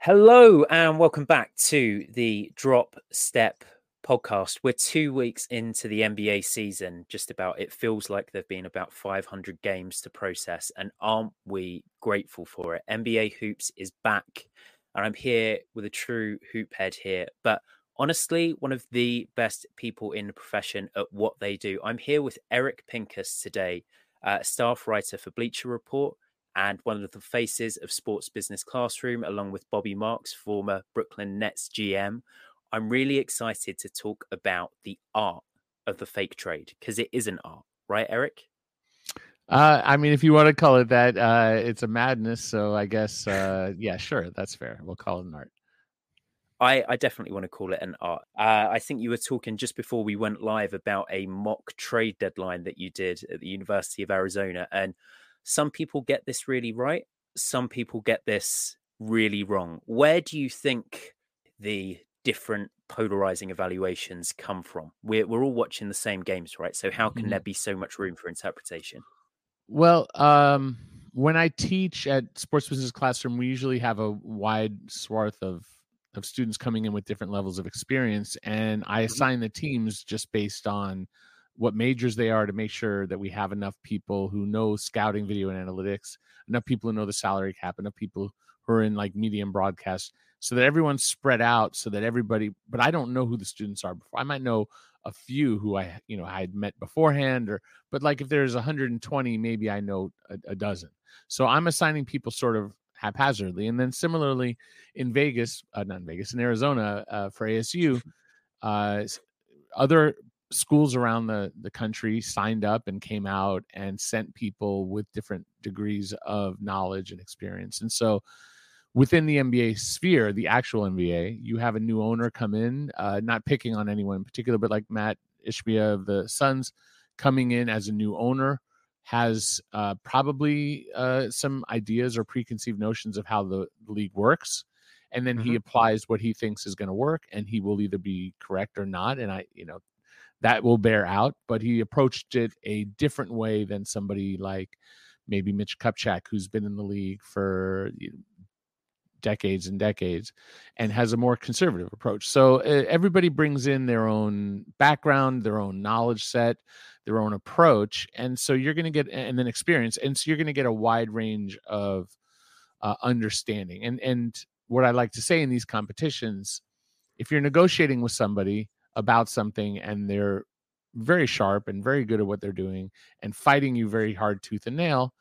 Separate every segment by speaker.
Speaker 1: Hello and welcome back to the Drop Step podcast. We're two weeks into the NBA season, just about. It feels like there've been about 500 games to process, and aren't we grateful for it? NBA Hoops is back, and I'm here with a true hoop head here, but honestly, one of the best people in the profession at what they do. I'm here with Eric Pincus today, uh, staff writer for Bleacher Report and one of the faces of Sports Business Classroom, along with Bobby Marks, former Brooklyn Nets GM. I'm really excited to talk about the art of the fake trade because it is an art, right, Eric?
Speaker 2: Uh, I mean, if you want to call it that, uh, it's a madness. So I guess, uh, yeah, sure, that's fair. We'll call it an art.
Speaker 1: I, I definitely want to call it an art. Uh, I think you were talking just before we went live about a mock trade deadline that you did at the University of Arizona, and some people get this really right, some people get this really wrong. Where do you think the different polarizing evaluations come from? We're, we're all watching the same games, right? So, how can mm-hmm. there be so much room for interpretation?
Speaker 2: Well, um, when I teach at Sports Business Classroom, we usually have a wide swath of of students coming in with different levels of experience, and I mm-hmm. assign the teams just based on what majors they are to make sure that we have enough people who know scouting video and analytics enough people who know the salary cap enough people who are in like media and broadcast so that everyone's spread out so that everybody but i don't know who the students are before i might know a few who i you know i had met beforehand or but like if there's 120 maybe i know a, a dozen. So i'm assigning people sort of haphazardly and then similarly in vegas uh, not in vegas in arizona uh, for asu uh, other schools around the the country signed up and came out and sent people with different degrees of knowledge and experience. And so within the nba sphere the actual nba you have a new owner come in uh, not picking on anyone in particular but like matt ishbia of the suns coming in as a new owner has uh, probably uh, some ideas or preconceived notions of how the league works. And then mm-hmm. he applies what he thinks is going to work and he will either be correct or not. And i you know that will bear out. But he approached it a different way than somebody like maybe Mitch Kupchak, who's been in the league for decades and decades and has a more conservative approach. So uh, everybody brings in their own background, their own knowledge set, their own approach. And so you're going to get, and then experience. And so you're going to get a wide range of uh, understanding. And, and what I like to say in these competitions, if you're negotiating with somebody, about something and they're very sharp and very good at what they're doing and fighting you very hard tooth and nail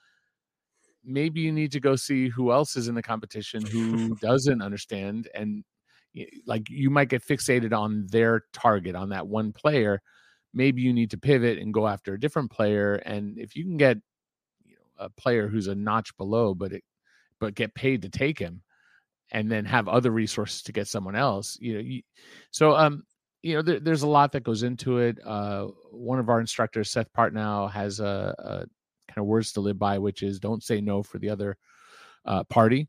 Speaker 2: maybe you need to go see who else is in the competition who doesn't understand and like you might get fixated on their target on that one player. Maybe you need to pivot and go after a different player and if you can get you know, a player who's a notch below but it but get paid to take him and then have other resources to get someone else you know you, so um you know, there, there's a lot that goes into it. Uh, one of our instructors, Seth Partnow, has a, a, kind of words to live by, which is don't say no for the other uh, party.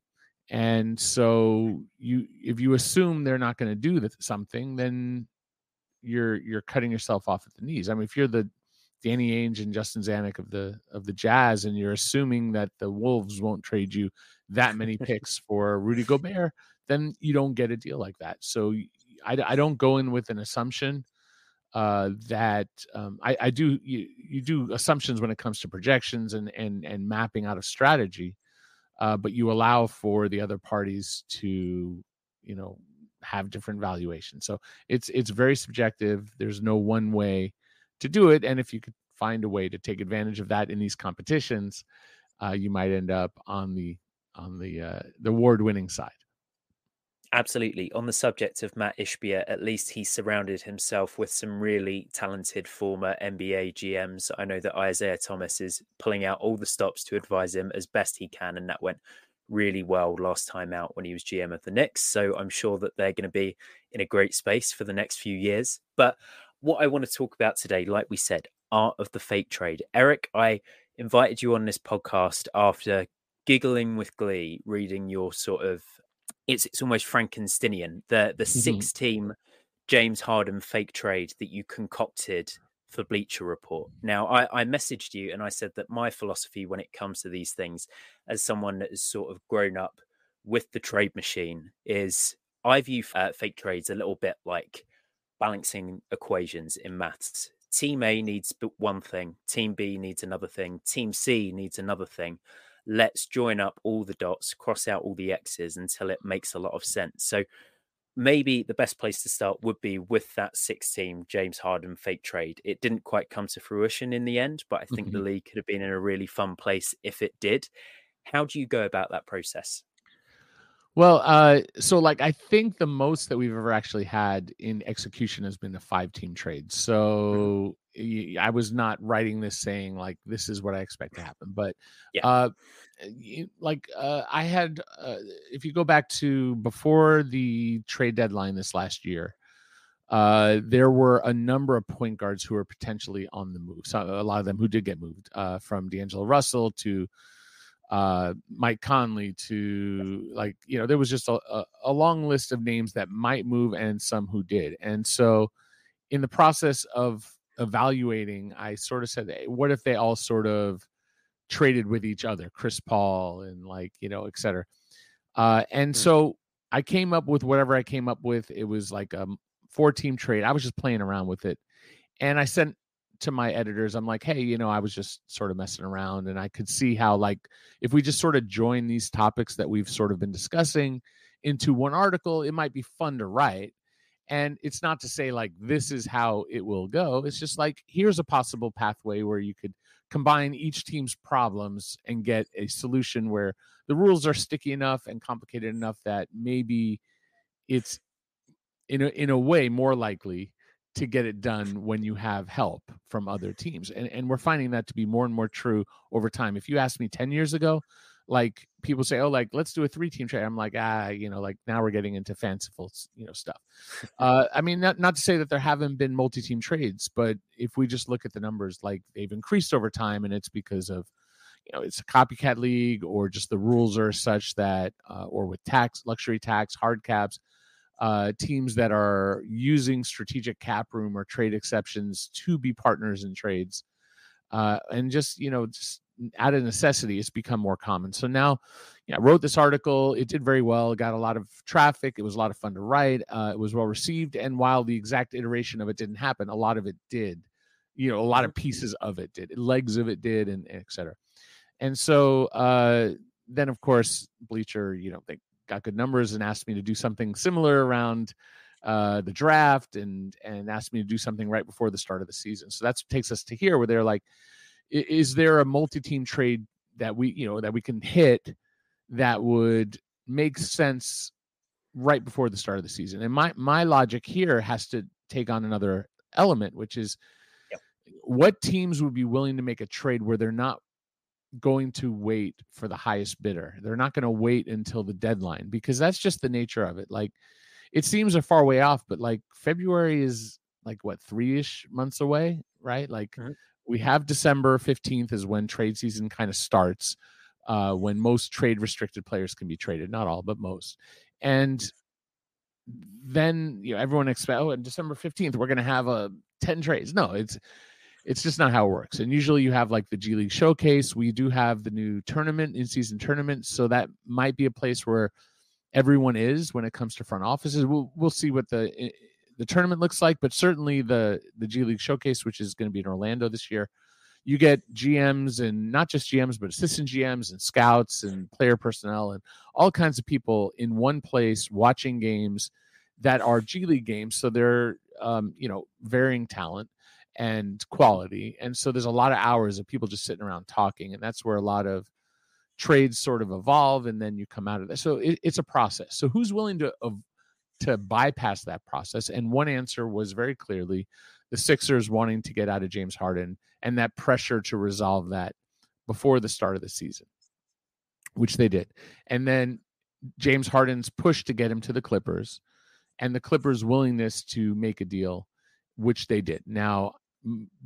Speaker 2: And so you, if you assume they're not going to do something, then you're you're cutting yourself off at the knees. I mean, if you're the Danny Ainge and Justin Zanik of the of the Jazz, and you're assuming that the Wolves won't trade you that many picks for Rudy Gobert, then you don't get a deal like that. So I, I don't go in with an assumption uh, that um, I, I, do you, you do assumptions when it comes to projections and and and mapping out a strategy, uh, but you allow for the other parties to you know have different valuations. So it's it's very subjective. There's no one way to do it, and if you could find a way to take advantage of that in these competitions, uh, you might end up on the on the uh, the award winning side.
Speaker 1: Absolutely. On the subject of Matt Ishbia, at least he surrounded himself with some really talented former NBA GMs. I know that Isiah Thomas is pulling out all the stops to advise him as best he can, and that went really well last time out when he was GM of the Knicks. So I'm sure that they're going to be in a great space for the next few years. But what I want to talk about today, like we said, art of the fake trade. Eric, I invited you on this podcast after giggling with glee reading your sort of it's it's almost Frankensteinian. The the mm-hmm. six team James Harden fake trade that you concocted for Bleacher Report. Now, I, I messaged you and I said that my philosophy when it comes to these things, as someone that has sort of grown up with the trade machine is I view uh, fake trades a little bit like balancing equations in maths. Team A needs one thing, Team B needs another thing, Team C needs another thing. Let's join up all the dots, cross out all the X's until it makes a lot of sense. So maybe the best place to start would be with that six team James Harden fake trade. It didn't quite come to fruition in the end, but I think mm-hmm. the league could have been in a really fun place if it did. How do you go about that process?
Speaker 2: Well, uh, so like I think the most that we've ever actually had in execution has been a five team trade. So mm-hmm. I was not writing this saying like this is what I expect to happen, but yeah. uh, like uh, I had, uh, if you go back to before the trade deadline this last year, uh, there were a number of point guards who were potentially on the move. So a lot of them who did get moved, uh, from D'Angelo Russell to uh, Mike Conley to like you know there was just a, a, a, long list of names that might move and some who did. And so in the process of evaluating I sort of said hey, what if they all sort of traded with each other Chris Paul and like you know etc uh, and mm-hmm. so I came up with whatever I came up with it was like a four team trade. I was just playing around with it. And I sent to my editors i'm like hey you know i was just sort of messing around and i could see how like if we just sort of join these topics that we've sort of been discussing into one article it might be fun to write. And it's not to say like this is how it will go it's just like here's a possible pathway where you could combine each team's problems and get a solution where the rules are sticky enough and complicated enough that maybe it's in a, in a way more likely to get it done when you have help from other teams. And and we're finding that to be more and more true over time. If you asked me 10 years ago, like people say, oh, like let's do a three team trade. I'm like, ah, you know, like now we're getting into fanciful, you know, stuff. Uh, I mean, not not to say that there haven't been multi team trades, but if we just look at the numbers, like they've increased over time, and it's because of, you know, it's a copycat league, or just the rules are such that, uh, or with tax, luxury tax, hard caps, uh, teams that are using strategic cap room or trade exceptions to be partners in trades. Uh, and just, you know, just out of necessity, it's become more common. So now, yeah, I wrote this article. It did very well. It got a lot of traffic. It was a lot of fun to write. Uh, it was well received. And while the exact iteration of it didn't happen, a lot of it did. You know, a lot of mm-hmm. pieces of it did. Legs of it did, and, and et cetera. And so uh, then, of course, Bleacher, you know, they got good numbers and asked me to do something similar around uh, the draft and and asked me to do something right before the start of the season. So that takes us to here where they're like, is there a multi-team trade that we you know that we can hit that would make sense right before the start of the season? And my my logic here has to take on another element, which is yep. what teams would be willing to make a trade where they're not going to wait for the highest bidder. They're not going to wait until the deadline because that's just the nature of it. Like it seems a far way off, but like February is like what three ish months away, right? Like mm-hmm. we have December 15th is when trade season kind of starts, uh, when most trade restricted players can be traded, not all, but most. And then you know everyone expect oh, on December 15th, we're gonna have a 10 trades. No, it's it's just not how it works. And usually you have like the G League showcase. We do have the new tournament, in season tournament. So that might be a place where everyone is when it comes to front offices. We'll we'll see what the eh, the tournament looks like, but certainly the the G League showcase, which is going to be in Orlando this year, you get GMs and not just GMs, but assistant GMs and scouts and player personnel and all kinds of people in one place watching games that are G League games. So they're um, you know varying talent and quality. And so there's a lot of hours of people just sitting around talking, and that's where a lot of trades sort of evolve, and then you come out of that. So it, it's a process. So who's willing to to bypass that process? And one answer was very clearly the Sixers wanting to get out of James Harden and that pressure to resolve that before the start of the season, which they did. And then James Harden's push to get him to the Clippers and the Clippers' willingness to make a deal, which they did. Now,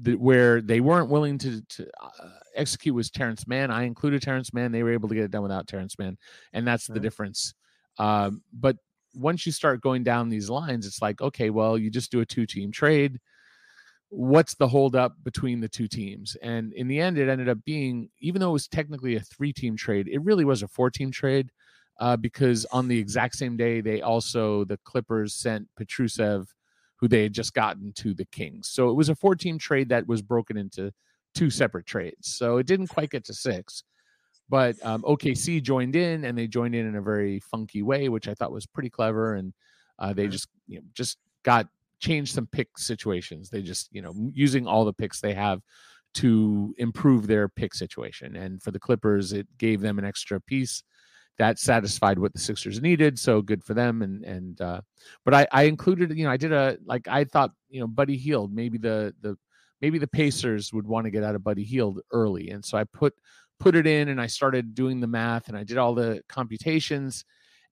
Speaker 2: the, where they weren't willing to, to uh, execute was Terance Mann. I included Terance Mann. They were able to get it done without Terance Mann, and that's the difference. Um, but once you start going down these lines, it's like, okay, well, you just do a two-team trade. What's the holdup between the two teams? And in the end, it ended up being, even though it was technically a three-team trade, it really was a four-team trade. uh, because on the exact same day they also the Clippers sent Petrusev, who they had just gotten to the Kings. So it was a 14 trade that was broken into two separate trades. So it didn't quite get to six. But um, OKC joined in, and they joined in in a very funky way, which I thought was pretty clever. And uh, they just you know, just got changed some pick situations. They just you know using all the picks they have to improve their pick situation. And for the Clippers, it gave them an extra piece that satisfied what the Sixers needed. So good for them. And and uh, but I, I included, you know, I did a like I thought, you know, Buddy Hield, maybe the the maybe the Pacers would want to get out of Buddy Hield early. And so I put put it in and I started doing the math and I did all the computations.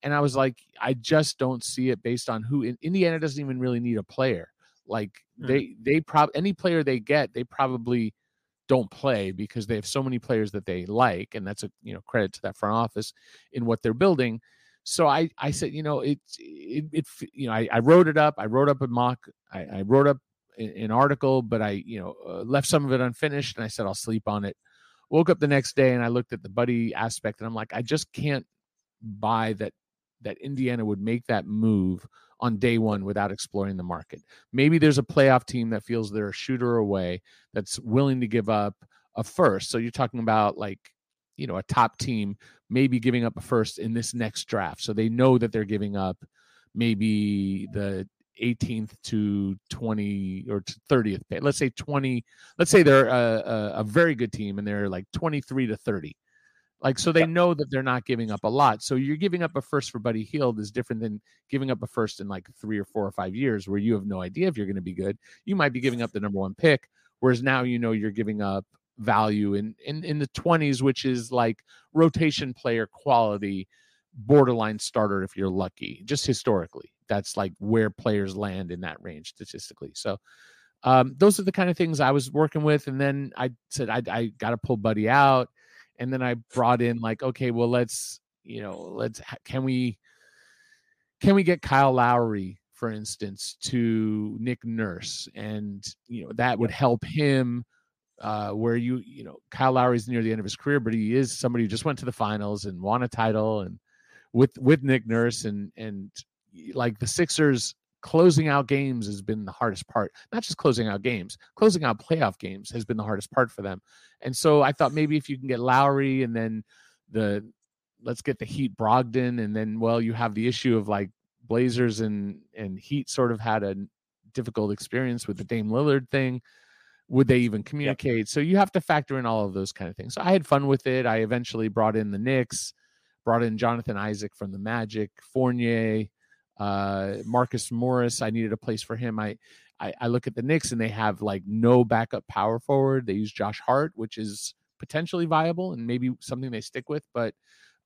Speaker 2: And I was like, I just don't see it based on who In, Indiana doesn't even really need a player. Like mm. they they probably any player they get, they probably don't play because they have so many players that they like, and that's a you know credit to that front office in what they're building. So I I said you know it it, it you know I, I wrote it up. I wrote up a mock. I, I wrote up an article, but I you know uh, left some of it unfinished, and I said I'll sleep on it woke up the next day and I looked at the buddy aspect and I'm like, I just can't buy that that Indiana would make that move on day one without exploring the market. Maybe there's a playoff team that feels they're a shooter away that's willing to give up a first. So you're talking about like, you know, a top team maybe giving up a first in this next draft. So they know that they're giving up maybe the 18th to 20 or 30th pick. Let's say 20. Let's say they're a, a, a, very good team and they're like 23 to 30. Like so, they know that they're not giving up a lot. So you're giving up a first for Buddy Hield is different than giving up a first in like three or four or five years, where you have no idea if you're going to be good. You might be giving up the number one pick, whereas now you know you're giving up value in in, in the 20s, which is like rotation player quality, borderline starter if you're lucky, just historically that's like where players land in that range statistically. So um, those are the kind of things I was working with. And then I said, I, I got to pull Buddy out. And then I brought in like, okay, well, let's, you know, let's, can we, can we get Kyle Lowry, for instance, to Nick Nurse? And, you know, that would help him uh, where you, you know, Kyle Lowry's near the end of his career, but he is somebody who just went to the finals and won a title and with, with Nick Nurse and, and, like the Sixers closing out games has been the hardest part. Not just closing out games, closing out playoff games has been the hardest part for them. And so I thought maybe if you can get Lowry and then the let's get the Heat Brogdon and then well you have the issue of like Blazers and and Heat sort of had a difficult experience with the Dame Lillard thing. Would they even communicate? Yep. So you have to factor in all of those kind of things. So I had fun with it. I eventually brought in the Knicks, brought in Jonathan Isaac from the Magic, Fournier, uh, Marcus Morris, I needed a place for him. I, I, I look at the Knicks and they have like no backup power forward. They use Josh Hart, which is potentially viable and maybe something they stick with, but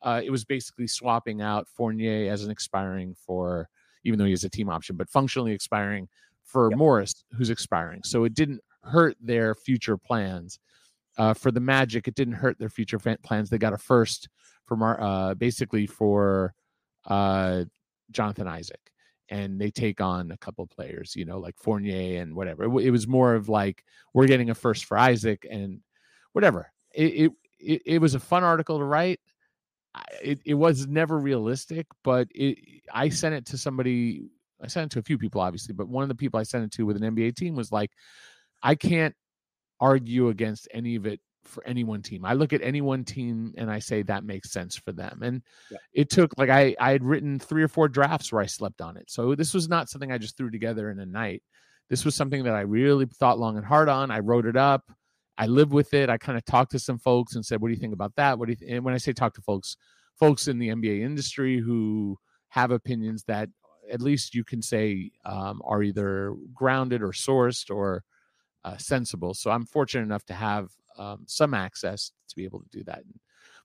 Speaker 2: uh, it was basically swapping out Fournier as an expiring for, even though he has a team option, but functionally expiring for yep. Morris, who's expiring. So it didn't hurt their future plans. Uh, for the Magic, it didn't hurt their future plans. They got a first from our, uh, basically for uh, Jonathan Isaac and they take on a couple players, you know, like Fournier and whatever. It, it, was more of like we're getting a first for Isaac and whatever. It it it, was a fun article to write. It it was never realistic, but it I sent it to somebody. I sent it to a few people, obviously, but one of the people I sent it to with an NBA team was like, I can't argue against any of it for any one team. I look at any one team and I say that makes sense for them. And yeah. it took like I I had written three or four drafts where I slept on it. So this was not something I just threw together in a night. This was something that I really thought long and hard on. I wrote it up. I lived with it. I kind of talked to some folks and said, "What do you think about that?" What do you?" Th-? And when I say talk to folks, folks in the NBA industry who have opinions that at least you can say um, are either grounded or sourced or uh, sensible. So I'm fortunate enough to have um, some access to be able to do that. And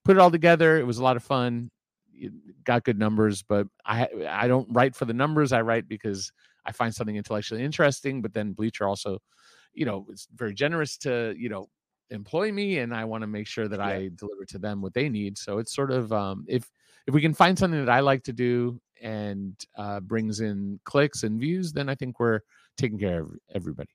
Speaker 2: put it all together. It was a lot of fun. It got good numbers, but I I don't write for the numbers. I write because I find something intellectually interesting. But then Bleacher also, you know, is very generous to you know employ me, and I want to make sure that yeah. I deliver to them what they need. So it's sort of um, if if we can find something that I like to do and uh, brings in clicks and views, then I think we're taking care of everybody.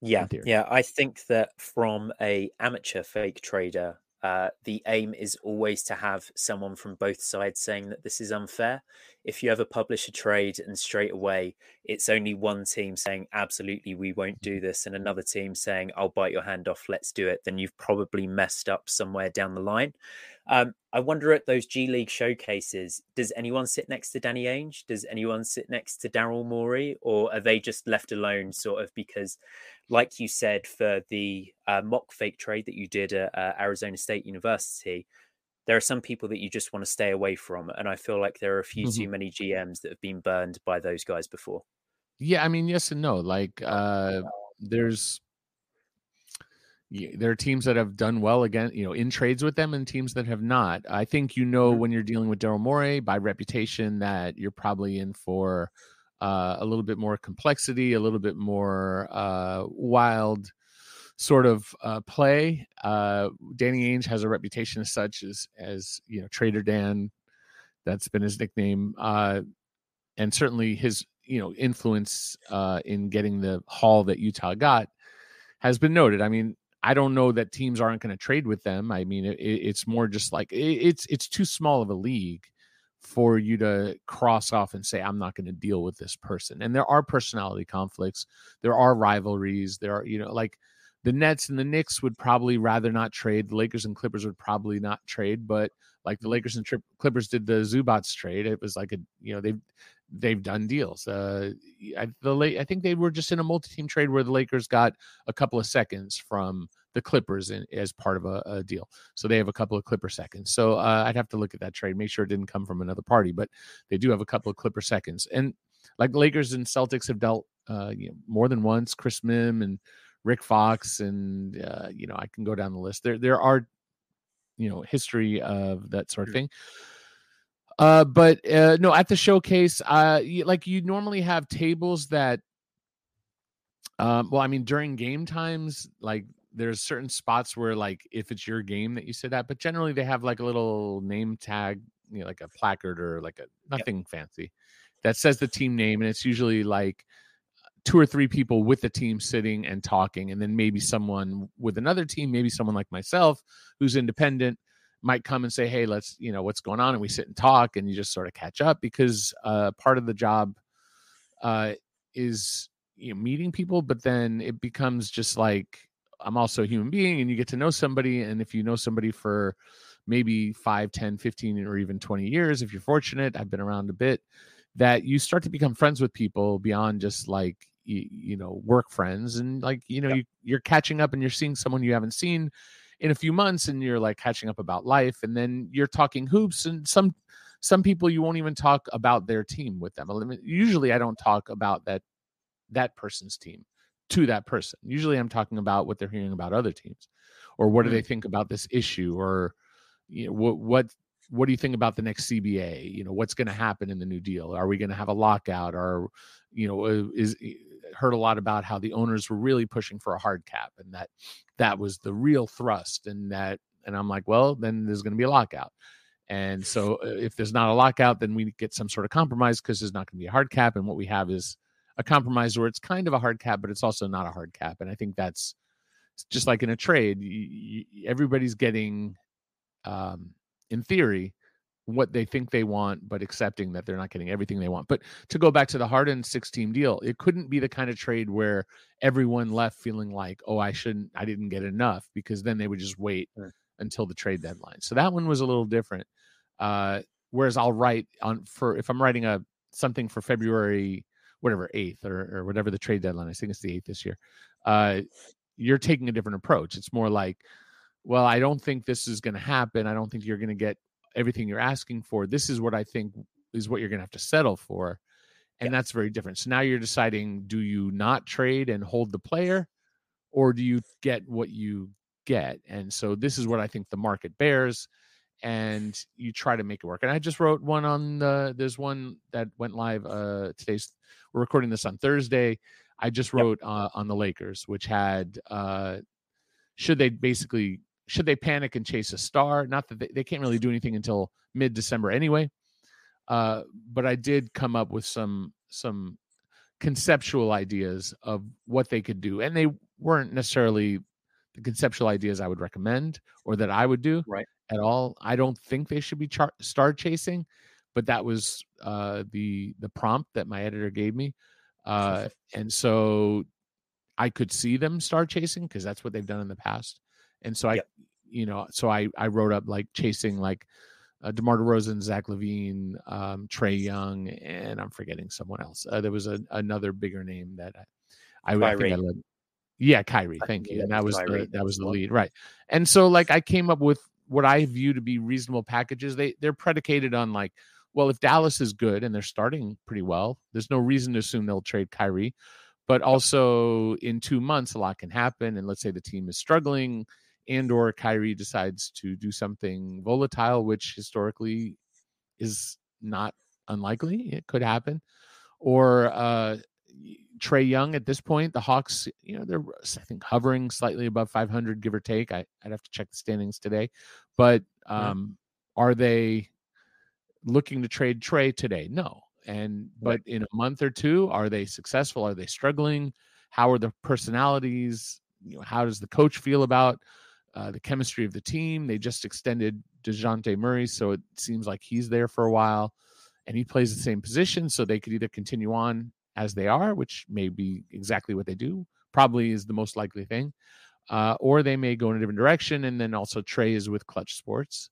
Speaker 1: Yeah, yeah. I think that from a amateur fake trader uh, the aim is always to have someone from both sides saying that this is unfair. If you ever publish a trade and straight away it's only one team saying, absolutely, we won't do this, and another team saying, I'll bite your hand off, let's do it, then you've probably messed up somewhere down the line. Um, I wonder at those G League showcases, does anyone sit next to Danny Ainge? Does anyone sit next to Daryl Morey? Or are they just left alone, sort of, because, like you said, for the uh, mock fake trade that you did at uh, Arizona State University, there are some people that you just want to stay away from. And I feel like there are a few mm-hmm. too many GMs that have been burned by those guys before.
Speaker 2: Yeah, I mean, yes and no. Like, uh, there's there are teams that have done well again, you know, in trades with them, and teams that have not. I think you know mm-hmm. when you're dealing with Daryl Morey by reputation that you're probably in for uh, a little bit more complexity, a little bit more uh, wild sort of uh, play. Uh, Danny Ainge has a reputation as such as as you know Trader Dan. That's been his nickname, uh, and certainly his you know influence uh, in getting the haul that Utah got has been noted. I mean, I don't know that teams aren't going to trade with them. I mean, it, it's more just like it, it's it's too small of a league for you to cross off and say I'm not going to deal with this person. And there are personality conflicts, there are rivalries, there are you know like the Nets and the Knicks would probably rather not trade. The Lakers and Clippers would probably not trade, but like the Lakers and Tri- Clippers did the Zubac trade, it was like a you know they've they've done deals. Uh, I, the I think they were just in a multi-team trade where the Lakers got a couple of seconds from the Clippers in, as part of a, a, deal. So they have a couple of Clipper seconds. So uh, I'd have to look at that trade, make sure it didn't come from another party, but they do have a couple of Clipper seconds. And like Lakers and Celtics have dealt uh, you know, more than once. Chris Mihm and Rick Fox, and uh, you know I can go down the list. There there are you know history of that sort of thing. Uh, but uh, no, at the showcase, uh, like you normally have tables that, um, well, I mean, during game times, like there's certain spots where, like, if it's your game that you sit at, but generally they have like a little name tag, you know, like a placard or like a nothing yep. fancy that says the team name, and it's usually like two or three people with the team sitting and talking and then maybe someone with another team maybe someone like myself who's independent might come and say hey let's you know what's going on and we sit and talk and you just sort of catch up because uh, part of the job uh, is you know meeting people but then it becomes just like i'm also a human being and you get to know somebody and if you know somebody for maybe 5 10 15 or even 20 years if you're fortunate i've been around a bit that you start to become friends with people beyond just like you, you know work friends and like you know yep. you, you're catching up and you're seeing someone you haven't seen in a few months and you're like catching up about life and then you're talking hoops and some some people you won't even talk about their team with them usually i don't talk about that that person's team to that person usually i'm talking about what they're hearing about other teams or what do they mm. think about this issue or you know what what what do you think about the next CBA? You know, what's going to happen in the new deal? Are we going to have a lockout? Or, you know, uh, is heard a lot about how the owners were really pushing for a hard cap and that that was the real thrust and that and I'm like, well, then there's going to be a lockout. And so uh, if there's not a lockout, then we get some sort of compromise because there's not going to be a hard cap. And what we have is a compromise where it's kind of a hard cap, but it's also not a hard cap. And I think that's just like in a trade, you, you, everybody's getting, um, in theory, what they think they want, but accepting that they're not getting everything they want. But to go back to the Harden six team deal, it couldn't be the kind of trade where everyone left feeling like, oh, I shouldn't, I didn't get enough, because then they would just wait sure. until the trade deadline. So that one was a little different. Uh, whereas I'll write on for if I'm writing a something for February, whatever eighth or, or whatever the trade deadline. I think it's the eighth this year. Uh, you're taking a different approach. It's more like, well, I don't think this is going to happen. I don't think you're going to get everything you're asking for. This is what I think is what you're going to have to settle for. And yeah. that's very different. So now you're deciding do you not trade and hold the player or do you get what you get? And so this is what I think the market bears and you try to make it work. And I just wrote one on the there's one that went live uh today's we're recording this on Thursday. I just wrote yep. uh, on the Lakers, which had uh should they basically should they panic and chase a star? Not that they, they can't really do anything until mid December anyway. Uh, but I did come up with some some conceptual ideas of what they could do, and they weren't necessarily the conceptual ideas I would recommend or that I would do
Speaker 1: right.
Speaker 2: At all. I don't think they should be char- star chasing, but that was uh, the the prompt that my editor gave me, uh, and so I could see them star chasing because that's what they've done in the past. And so I, yep. you know, so I I wrote up like chasing like uh, DeMar DeRozan, Zach LaVine, um, Trae Young, and I'm forgetting someone else. Uh, there was a, another bigger name that I, I, I think I led. Yeah, Kyrie. Thank you. And that was Kyrie. the that was the lead, right? And so like I came up with what I view to be reasonable packages. They they're predicated on like, well, if Dallas is good and they're starting pretty well, there's no reason to assume they'll trade Kyrie. But also in two months, a lot can happen. And let's say the team is struggling and or Kyrie decides to do something volatile, which historically is not unlikely. It could happen. Or uh, Trae Young at this point, the Hawks, you know, they're I think hovering slightly above 500, give or take. I, would have to check the standings today, but um, yeah. are they looking to trade Trae today? No. And but in a month or two, are they successful? Are they struggling? How are the personalities? You know, how does the coach feel about uh, the chemistry of the team. They just extended Dejounte Murray, so it seems like he's there for a while, and he plays the same position. So they could either continue on as they are, which may be exactly what they do, probably is the most likely thing, uh, or they may go in a different direction. And then also Trae is with Clutch Sports,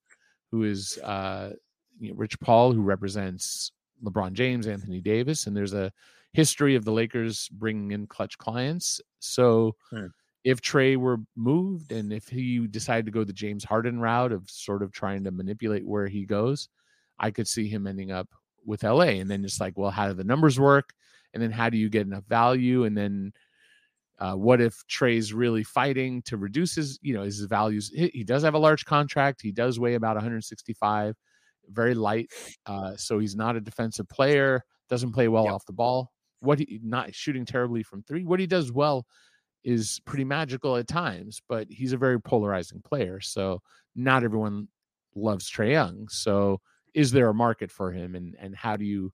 Speaker 2: who is uh, you know, Rich Paul, who represents LeBron James, Anthony Davis, and there's a history of the Lakers bringing in Clutch clients. So. Hmm if Trae were moved and if he decided to go the James Harden route of sort of trying to manipulate where he goes, I could see him ending up with LA. And then just like, well, how do the numbers work? And then how do you get enough value? And then uh, what if Trae's really fighting to reduce his, you know, his values? He, he, does have a large contract. He does weigh about 165, very light. Uh, so he's not a defensive player. Doesn't play well yep. off the ball. What he not shooting terribly from three. What he does well is pretty magical at times, but he's a very polarizing player. So not everyone loves Trae Young. So is there a market for him and and how do you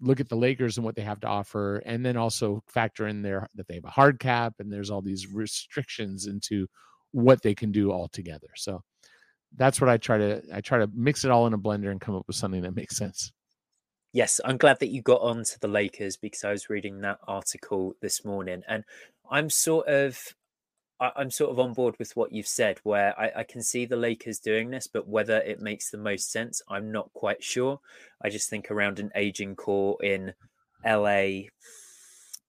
Speaker 2: look at the Lakers and what they have to offer and then also factor in there that they have a hard cap and there's all these restrictions into what they can do all together. So that's what I try to I try to mix it all in a blender and come up with something that makes sense.
Speaker 1: Yes, I'm glad that you got on to the Lakers because I was reading that article this morning and I'm sort of I'm sort of on board with what you've said, where I, I, can see the Lakers doing this, but whether it makes the most sense, I'm not quite sure. I just think around an aging core in LA,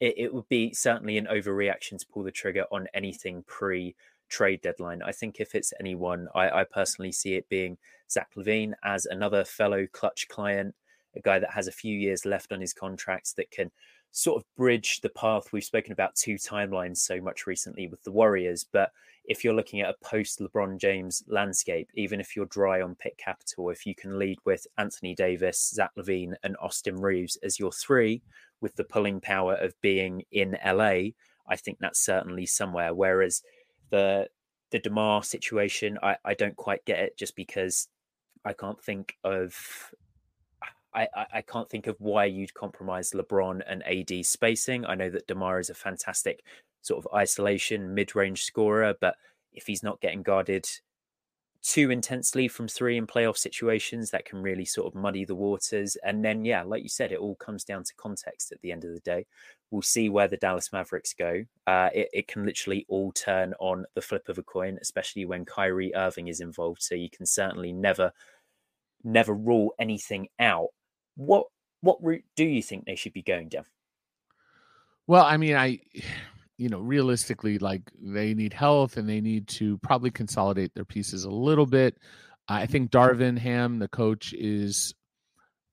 Speaker 1: it, it would be certainly an overreaction to pull the trigger on anything pre trade deadline. I think if it's anyone, I, I personally see it being Zach LaVine as another fellow clutch client, a guy that has a few years left on his contracts that can sort of bridge the path. We've spoken about two timelines so much recently with the Warriors, but if you're looking at a post LeBron James landscape, even if you're dry on pick capital, if you can lead with Anthony Davis, Zach LaVine, and Austin Reaves as your three with the pulling power of being in LA, I think that's certainly somewhere. Whereas the the DeMar situation, I, I don't quite get it just because I can't think of I, I can't think of why you'd compromise LeBron and AD spacing. I know that DeMar is a fantastic sort of isolation mid-range scorer, but if he's not getting guarded too intensely from three in playoff situations, that can really sort of muddy the waters. And then, yeah, like you said, it all comes down to context at the end of the day. We'll see where the Dallas Mavericks go. Uh, it, it can literally all turn on the flip of a coin, especially when Kyrie Irving is involved. So you can certainly never, never rule anything out what what route do you think they should be going down?
Speaker 2: Well, I mean, I you know, realistically, like they need health and they need to probably consolidate their pieces a little bit. I think Darvin Ham, the coach, is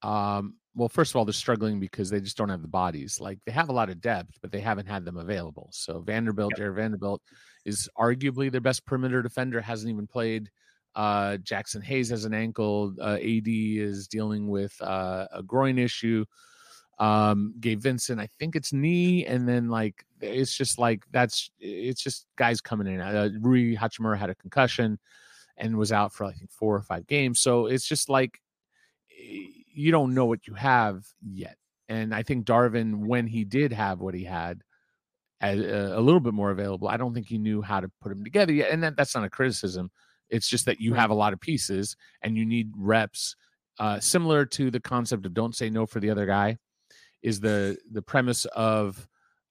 Speaker 2: um well, first of all, they're struggling because they just don't have the bodies. Like they have a lot of depth, but they haven't had them available. So Vanderbilt, yep. Jared Vanderbilt, is arguably their best perimeter defender. Hasn't even played uh, Jaxson Hayes has an ankle. Uh, AD is dealing with uh, a groin issue. Um, Gabe Vincent, I think it's knee, and then like it's just like that's it's just guys coming in. Uh, Rui Hachimura had a concussion and was out for I think four or five games. So it's just like you don't know what you have yet. And I think Darvin, when he did have what he had, a little bit more available. I don't think he knew how to put them together yet, and that, that's not a criticism. It's just that you have a lot of pieces and you need reps. Uh, similar to the concept of don't say no for the other guy, is the the premise of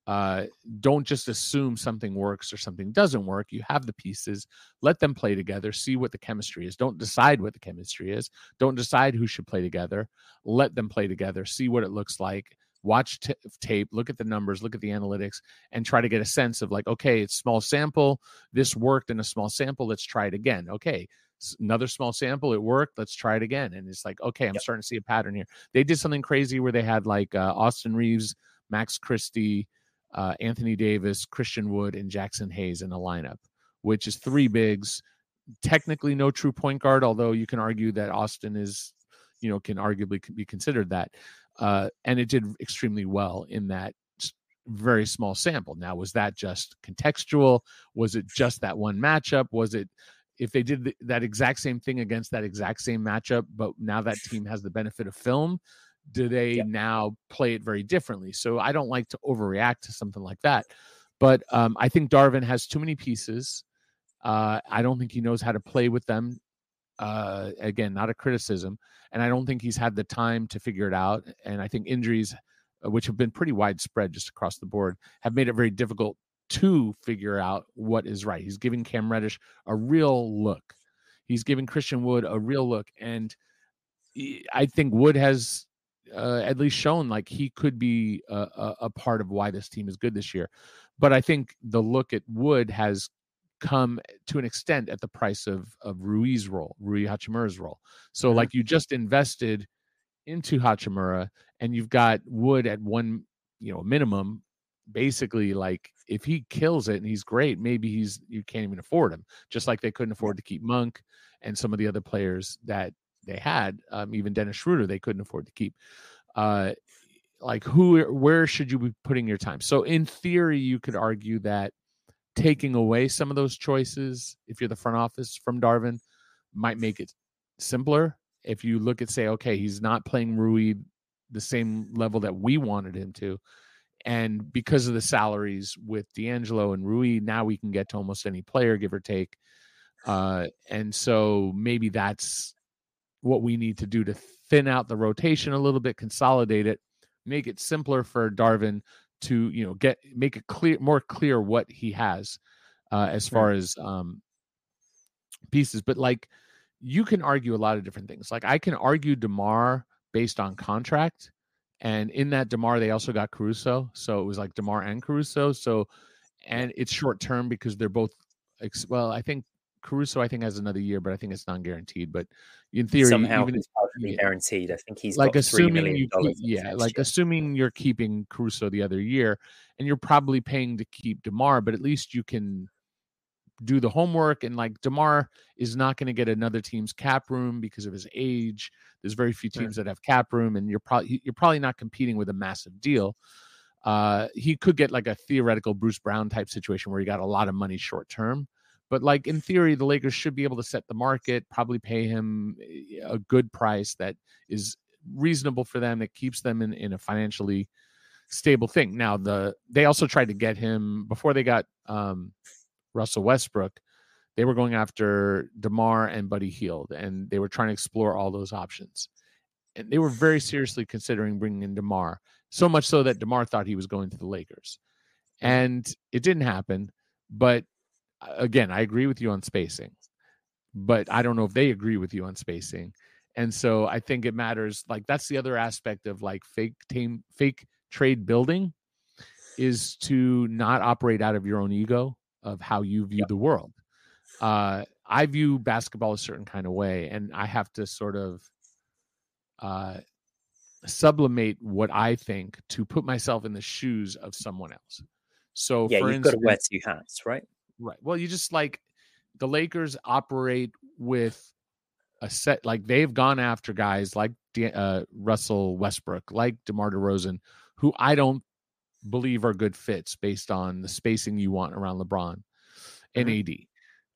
Speaker 2: uh, don't just assume something works or something doesn't work. You have the pieces, let them play together, see what the chemistry is. Don't decide what the chemistry is. Don't decide who should play together. Let them play together, see what it looks like. Watch t- tape, look at the numbers, look at the analytics, and try to get a sense of like, okay, it's small sample. This worked in a small sample. Let's try it again. Okay, another small sample it worked let's try it again and it's like okay i'm yep. starting to see a pattern here they did something crazy where they had like uh, austin Reaves, max christie uh, Anthony Davis, Christian Wood, and Jaxson Hayes in a lineup, which is three bigs. Technically, no true point guard, although you can argue that Austin is, you know, can arguably be considered that. Uh, and it did extremely well in that very small sample. Now, was that just contextual? Was it just that one matchup? Was it if they did that exact same thing against that exact same matchup, but now that team has the benefit of film? do they yep. now play it very differently? So I don't like to overreact to something like that. But um, I think Darvin has too many pieces. Uh, I don't think he knows how to play with them. Uh, again, not a criticism. And I don't think he's had the time to figure it out. And I think injuries, uh, which have been pretty widespread just across the board, have made it very difficult to figure out what is right. He's giving Cam Reddish a real look. He's giving Christian Wood a real look. And I think Wood has uh, at least shown like he could be a, a, a, part of why this team is good this year. But I think the look at Wood has come to an extent at the price of of Rui's role, Rui Hachimura's role. So mm-hmm. like you just invested into Hachimura and you've got Wood at one, you know, minimum. Basically, like if he kills it and he's great, maybe he's you can't even afford him. Just like they couldn't afford to keep Monk and some of the other players that they had. Um, even Dennis Schroeder, they couldn't afford to keep. Uh, like who, where should you be putting your time? So in theory, you could argue that taking away some of those choices, if you're the front office from Darvin, might make it simpler. If you look at say, okay, he's not playing Rui the same level that we wanted him to. And because of the salaries with D'Angelo and Rui, now we can get to almost any player, give or take. Uh, and so maybe that's what we need to do to thin out the rotation a little bit, consolidate it, make it simpler for Darvin to you know get make it clear more clear what he has uh, as far as um, pieces. But like you can argue a lot of different things. Like I can argue Demar based on contract, and in that Demar they also got Caruso, so it was like Demar and Caruso. So and it's short term because they're both well. I think Caruso, I think, has another year, but I think it's non-guaranteed. But in theory,
Speaker 1: somehow even it's yeah, guaranteed. I think he's
Speaker 2: like assuming you keep, yeah, like year. assuming you're keeping Caruso the other year, and you're probably paying to keep Demar, but at least you can do the homework. And like Demar is not going to get another team's cap room because of his age. There's very few teams that have cap room, and you're probably you're probably not competing with a massive deal. Uh, he could get like a theoretical Bruce Brown type situation where he got a lot of money short term but like in theory, the Lakers should be able to set the market, probably pay him eh, a good price that is reasonable for them, that keeps them in, in a financially stable thing. Now, the they also tried to get him before they got um, Russell Westbrook. They were going after Demar and Buddy Hield, and they were trying to explore all those options. And they were very seriously considering bringing in Demar, so much so that Demar thought he was going to the Lakers, and it didn't happen. But again, I agree with you on spacing, but I don't know if they agree with you on spacing. And so I think it matters. Like that's the other aspect of like fake team, fake trade building is to not operate out of your own ego of how you view yep. the world. Uh, I view basketball a certain kind of way, and I have to sort of uh, sublimate what I think to put myself in the shoes of someone else. So,
Speaker 1: yeah, you've instance, got to wear two hats, right?
Speaker 2: Right. Well, you just like the Lakers operate with a set like they've gone after guys like uh, Russell Westbrook, like DeMar DeRozan, who I don't believe are good fits based on the spacing you want around LeBron and mm-hmm. AD.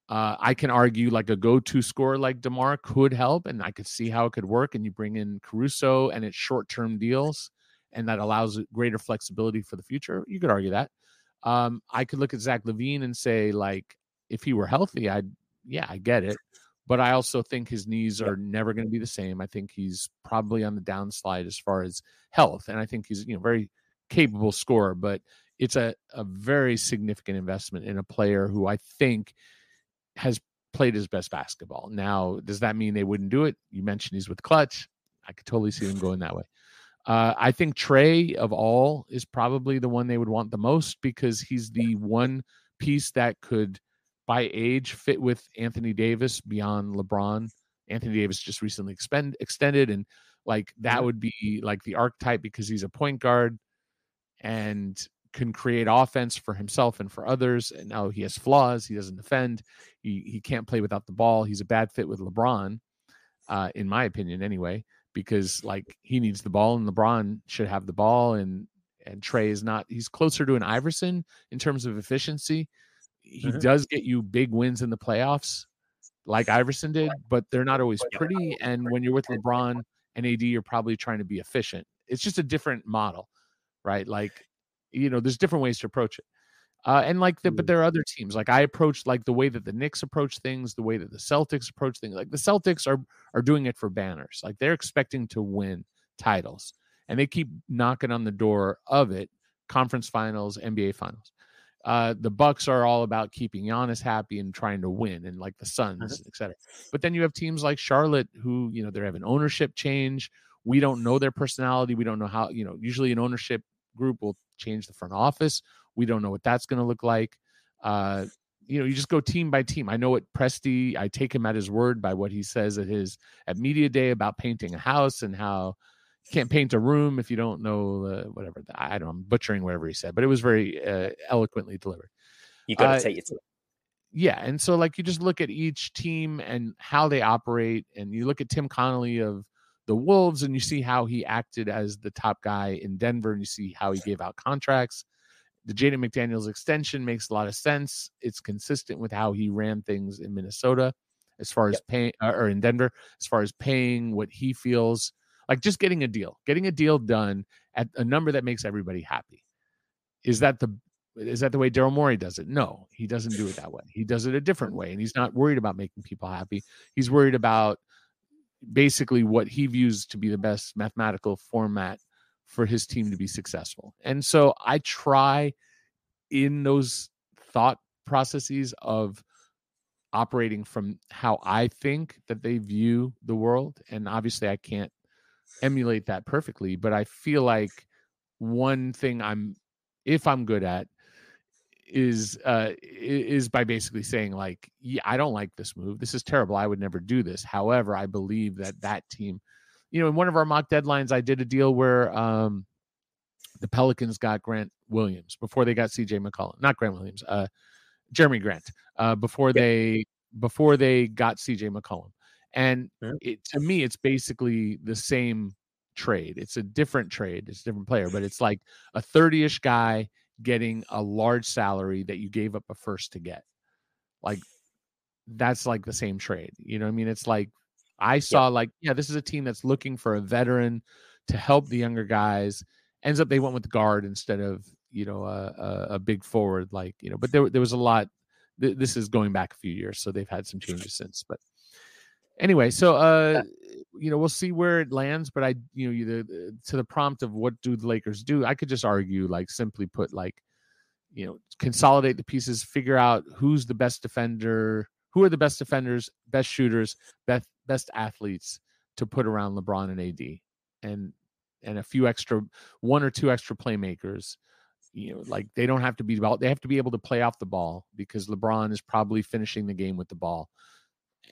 Speaker 2: Uh, I can argue like a go-to scorer like Demar could help, and I could see how it could work. And you bring in Caruso, and it's short-term deals, and that allows greater flexibility for the future. You could argue that. Um, I could look at Zach LaVine and say, like, if he were healthy, I'd yeah, I get it. But I also think his knees are never going to be the same. I think he's probably on the downslide as far as health, and I think he's you know very capable scorer. But it's a a very significant investment in a player who I think has played his best basketball. Now, does that mean they wouldn't do it? You mentioned he's with Clutch. I could totally see them going that way. Uh, I think Trae of all is probably the one they would want the most because he's the one piece that could, by age, fit with Anthony Davis beyond LeBron. Anthony Davis just recently expend, extended, and like that would be like the archetype because he's a point guard and can create offense for himself and for others. And now he has flaws. He doesn't defend. He he can't play without the ball. He's a bad fit with LeBron, uh, in my opinion, anyway because like he needs the ball and LeBron should have the ball and and Trae is not he's closer to an Iverson in terms of efficiency. He mm-hmm. does get you big wins in the playoffs like Iverson did, but they're not always pretty and when you're with LeBron and AD you're probably trying to be efficient. It's just a different model, right? Like you know, there's different ways to approach it. Uh, and like the, but mm. there are other teams. Like I approach like the way that the Knicks approach things, the way that the Celtics approach things. Like the Celtics are are doing it for banners. Like they're expecting to win titles, and they keep knocking on the door of it. Conference finals, NBA finals. Uh, the Bucks are all about keeping Giannis happy and trying to win, and like the Suns, uh-huh. etc. But then you have teams like Charlotte, who you know they have an ownership change. We don't know their personality. We don't know how. You know, usually an ownership group will change the front office we don't know what that's going to look like. Uh, you know, you just go team by team. I know what Presti, I take him at his word by what he says at his at media day about painting a house and how you can't paint a room if you don't know uh, whatever. I don't know. I'm butchering whatever he said, but it was very uh, eloquently delivered.
Speaker 1: You got to uh, take it
Speaker 2: yeah and so like you just look at each team and how they operate and you look at tim connelly of the wolves and you see how he acted as the top guy in denver and you see how he gave out contracts the Jaden McDaniels extension makes a lot of sense. It's consistent with how he ran things in Minnesota, as far as yep. paying, uh, or in Denver, as far as paying what he feels like just getting a deal, getting a deal done at a number that makes everybody happy. Is that the is that the way Daryl Morey does it? No, he doesn't do it that way. He does it a different way, and he's not worried about making people happy. He's worried about basically what he views to be the best mathematical format for his team to be successful. And so I try in those thought processes of operating from how I think that they view the world. And obviously, I can't emulate that perfectly, but I feel like one thing I'm, if I'm good at, is uh is by basically saying like yeah I don't like this move this is terrible I would never do this however I believe that that team you know, in one of our mock deadlines, I did a deal where um, the Pelicans got Grant Williams before they got CJ McCollum, not Grant Williams, uh, Jerami Grant, uh, before yeah. they before they got CJ McCollum. And yeah. it, to me, it's basically the same trade. It's a different trade. It's a different player, but it's like a 30-ish guy getting a large salary that you gave up a first to get. Like that's like the same trade. You know I mean? It's like I saw like, yeah, this is a team that's looking for a veteran to help the younger guys. Ends up they went with guard instead of you know a, a, a big forward like you know. But there there was a lot. Th- this is going back a few years, so they've had some changes since. But anyway, so uh, you know we'll see where it lands. But I you know you the, to the prompt of what do the Lakers do? I could just argue like simply put like you know consolidate the pieces, figure out who's the best defender who are the best defenders, best shooters, best best athletes to put around LeBron and AD, and and a few extra, one or two extra playmakers. You know, like they don't have to be about. They have to be able to play off the ball because LeBron is probably finishing the game with the ball.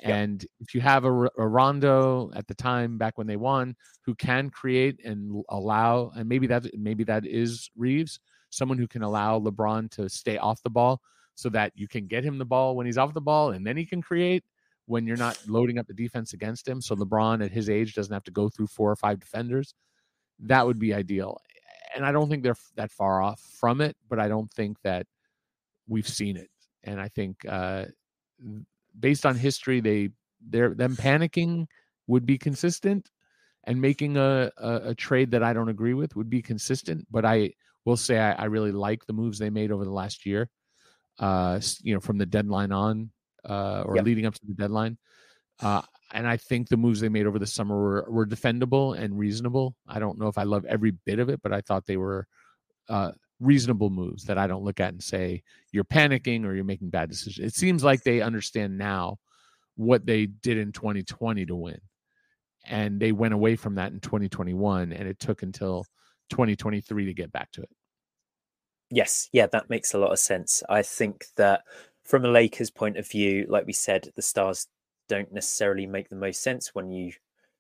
Speaker 2: Yep. And if you have a, a Rondo at the time back when they won, who can create and allow, and maybe that maybe that is Reaves, someone who can allow LeBron to stay off the ball so that you can get him the ball when he's off the ball and then he can create when you're not loading up the defense against him. So LeBron at his age doesn't have to go through four or five defenders. That would be ideal. And I don't think they're that far off from it, but I don't think that we've seen it. And I think uh, based on history, they they're them panicking would be consistent and making a, a, a trade that I don't agree with would be consistent. But I will say I, I really like the moves they made over the last year. Uh, you know, from the deadline on, uh, or yep. leading up to the deadline. Uh, and I think the moves they made over the summer were, were defendable and reasonable. I don't know if I love every bit of it, but I thought they were uh, reasonable moves that I don't look at and say you're panicking or you're making bad decisions. It seems like they understand now what they did in 2020 to win. And they went away from that in 2021, and it took until 2023 to get back to it.
Speaker 1: Yes, yeah, that makes a lot of sense. I think that from a Lakers point of view, like we said, the Stars don't necessarily make the most sense when you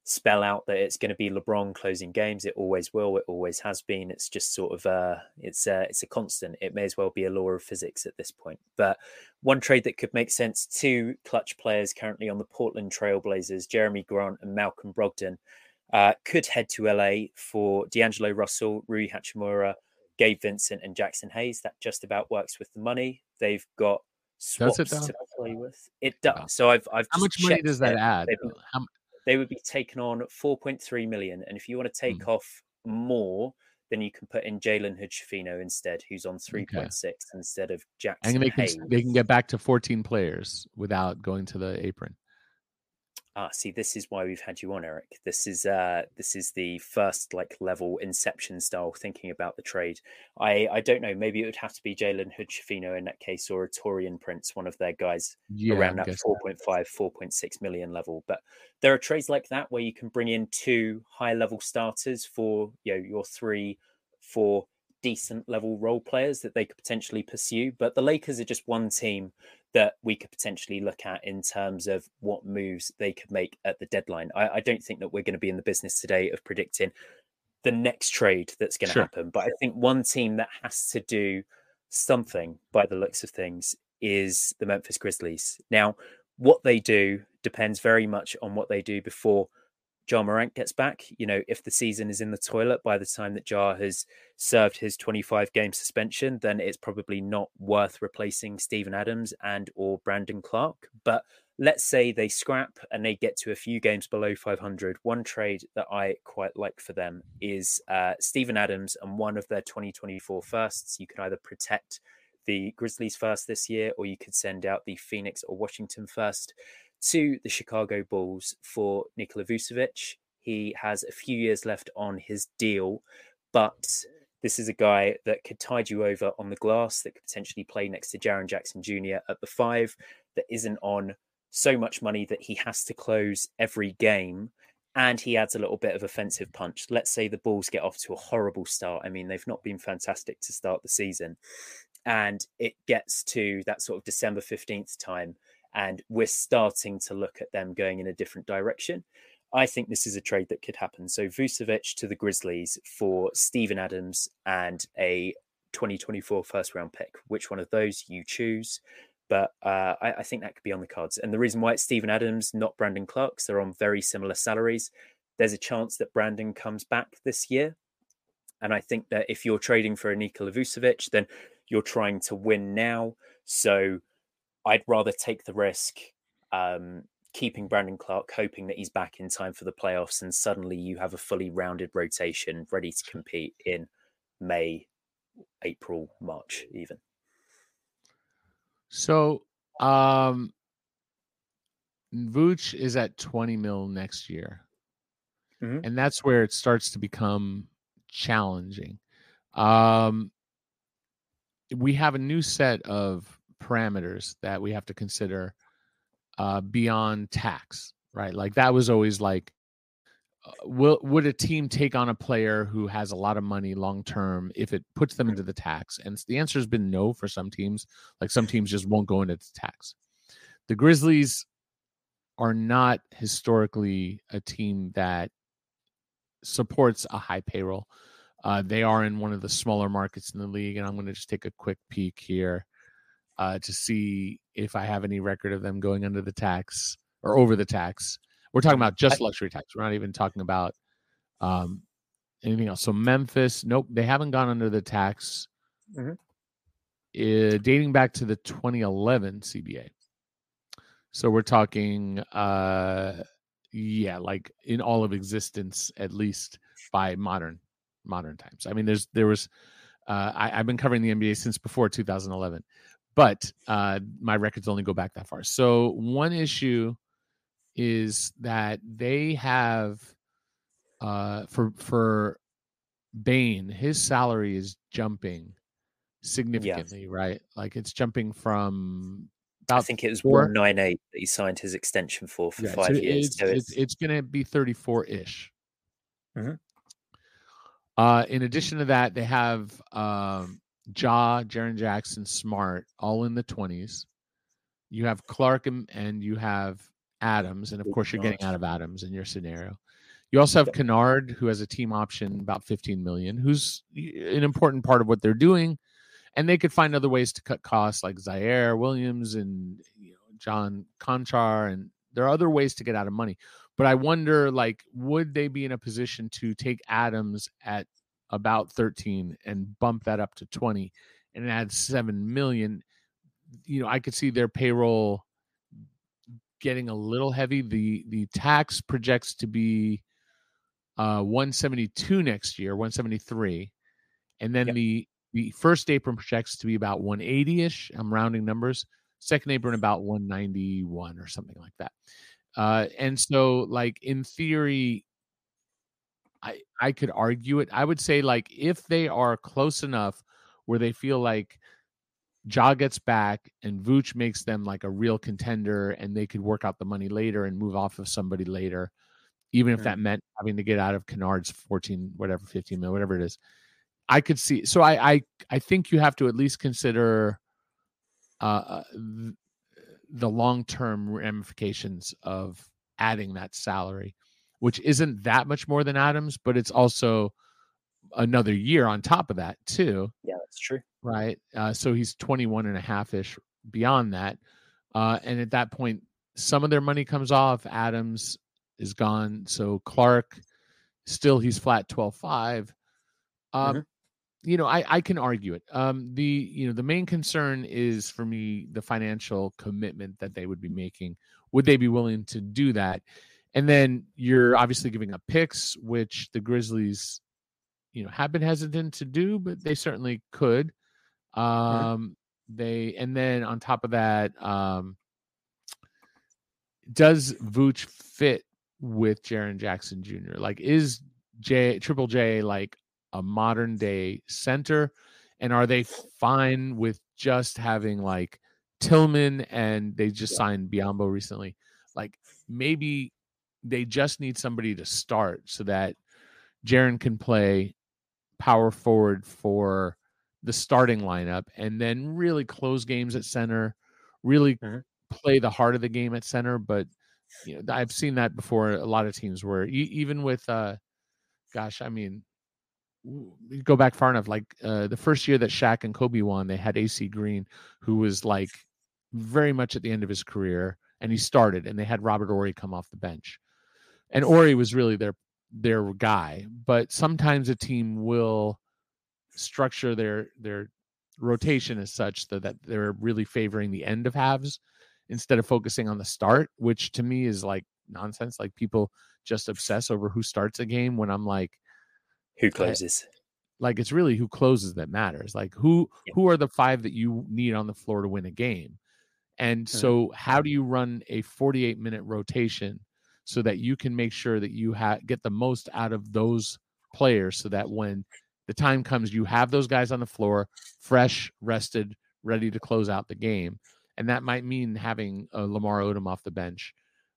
Speaker 1: spell out that it's going to be LeBron closing games. It always will. It always has been. It's just sort of a it's a it's a constant. It may as well be a law of physics at this point. But one trade that could make sense: two clutch players currently on the Portland Trailblazers, Jerami Grant and Malcolm Brogdon, uh, could head to LA for D'Angelo Russell, Rui Hachimura, Gabe Vincent, and Jaxson Hayes. That just about works with the money. They've got swaps to play with. It does. Wow. So I've I've
Speaker 2: how much money does that add? How,
Speaker 1: they would be taken on 4.3 million. And if you want to take mm. off more, then you can put in Jalen Hood instead, who's on 3.6 okay. instead of Jaxson.
Speaker 2: And they
Speaker 1: can,
Speaker 2: they can get back to 14 players without going to the apron
Speaker 1: ah, see, this is why we've had you on, Eric. This is uh, this is the first like level inception style thinking about the trade. I I don't know. Maybe it would have to be Jalen Hood in that case, or a Taurean Prince, one of their guys yeah, around that 4.5, 4.6 million level. But there are trades like that where you can bring in two high level starters for you know your three, four decent level role players that they could potentially pursue. But the Lakers are just one team that we could potentially look at in terms of what moves they could make at the deadline. I, I don't think that we're going to be in the business today of predicting the next trade that's going to sure. happen. But I think one team that has to do something by the looks of things is the Memphis Grizzlies. Now, what they do depends very much on what they do before Ja Morant gets back. You know, if the season is in the toilet by the time that Ja has served his 25 game suspension, then it's probably not worth replacing Steven Adams and or Brandon Clarke. But let's say they scrap and they get to a few games below 500. One trade that I quite like for them is uh, Steven Adams and one of their 2024 firsts. You can either protect the Grizzlies first this year, or you could send out the Phoenix or Washington first to the Chicago Bulls for Nikola Vucevic. He has a few years left on his deal, but this is a guy that could tide you over on the glass, that could potentially play next to Jaren Jackson Jr. at the five, that isn't on so much money that he has to close every game. And he adds a little bit of offensive punch. Let's say the Bulls get off to a horrible start. I mean, they've not been fantastic to start the season. And it gets to that sort of December 15th time and we're starting to look at them going in a different direction. I think this is a trade that could happen. So Vucevic to the Grizzlies for Steven Adams and a 2024 first round pick. Which one of those you choose? But uh, I, I, think that could be on the cards. And the reason why it's Steven Adams, not Brandon Clarke, they're on very similar salaries. There's a chance that Brandon comes back this year. And I think that if you're trading for a Nikola Vucevic, then you're trying to win now. So I'd rather take the risk um, keeping Brandon Clarke, hoping that he's back in time for the playoffs, and suddenly you have a fully rounded rotation ready to compete in May, April, March, even.
Speaker 2: So, um, Vooch is at 20 mil next year. Mm-hmm. And that's where it starts to become challenging. Um, we have a new set of parameters that we have to consider uh, beyond tax, right? Like that was always like, uh, will would a team take on a player who has a lot of money long term if it puts them into the tax? And the answer has been no for some teams. Like some teams just won't go into the tax. The Grizzlies are not historically a team that supports a high payroll. Uh, they are in one of the smaller markets in the league, and I'm going to just take a quick peek here uh, to see if I have any record of them going under the tax or over the tax. We're talking about just luxury tax. We're not even talking about um, anything else. So Memphis, nope, they haven't gone under the tax. Mm-hmm. Uh, dating back to the 2011 CBA. So we're talking, uh, yeah, like in all of existence, at least by modern modern times. I mean, there's there was Uh, I, have been covering the NBA since before 2011, but uh, my records only go back that far. So one issue is that they have uh, for for Bane, his salary is jumping significantly, right? Like it's jumping from
Speaker 1: I think it was one nine eight that he signed his extension for for yeah, five so years.
Speaker 2: It's, so it's, it's, going to be thirty four ish. Mm-hmm. Uh, in addition to that, they have um, Ja, Jaren Jackson, Smart, all in the twenties. You have Clarke and, and you have Adams, and of course you're getting out of Adams in your scenario. You also have Kennard, who has a team option about 15 million, who's an important part of what they're doing and they could find other ways to cut costs like Ziaire Williams and you know, John Konchar and there are other ways to get out of money. But I wonder like would they be in a position to take Adams at about 13 and bump that up to 20 and add 7 million you know I could see their payroll getting a little heavy the the tax projects to be uh 172 next year 173 and then yep. the the first apron projects to be about 180 ish. I'm rounding numbers. Second apron about 191 or something like that. Uh, and so, like in theory, I I could argue it. I would say like if they are close enough where they feel like Ja gets back and Vooch makes them like a real contender, and they could work out the money later and move off of somebody later, even if that meant having to get out of Kennard's 14, whatever, 15 mil, whatever it is. I could see. So I I I think you have to at least consider uh, uh the long term ramifications of adding that salary, which isn't that much more than Adams, but it's also another year on top of that too.
Speaker 1: Yeah, that's true.
Speaker 2: Right. Uh, so he's 21 and a half ish beyond that. Uh, and at that point, some of their money comes off. Adams is gone. So Clarke, still he's flat 12 5. Um, mm-hmm you know, I, I can argue it. Um, the you know the main concern is for me the financial commitment that they would be making. Would they be willing to do that? And then you're obviously giving up picks, which the Grizzlies, you know, have been hesitant to do, but they certainly could. Um, They and then on top of that, um, does Vooch fit with Jaren Jackson Jr.? Like, is J Triple J like a modern day center? And are they fine with just having like Tillman and they just yeah. signed Biyombo recently? Like maybe they just need somebody to start so that Jaren can play power forward for the starting lineup and then really close games at center, really mm-hmm. play the heart of the game at center. But you know, I've seen that before. A lot of teams where even with, uh, gosh, I mean, go back far enough, like uh, the first year that Shaq and Kobe won, they had AC Green, who was like very much at the end of his career, and he started, and they had Robert Horry come off the bench, and Horry was really their their guy. But sometimes a team will structure their their rotation as such that, that they're really favoring the end of halves instead of focusing on the start, which to me is like nonsense. Like people just obsess over who starts a game when I'm like
Speaker 1: who eh, closes?
Speaker 2: like it's really who closes that matters. Like who yeah. who are the five that you need on the floor to win a game? And so how do you run a 48 minute rotation so that you can make sure that you ha- get the most out of those players so that when the time comes you have those guys on the floor fresh, rested, ready to close out the game. And that might mean having a Lamar Odom off the bench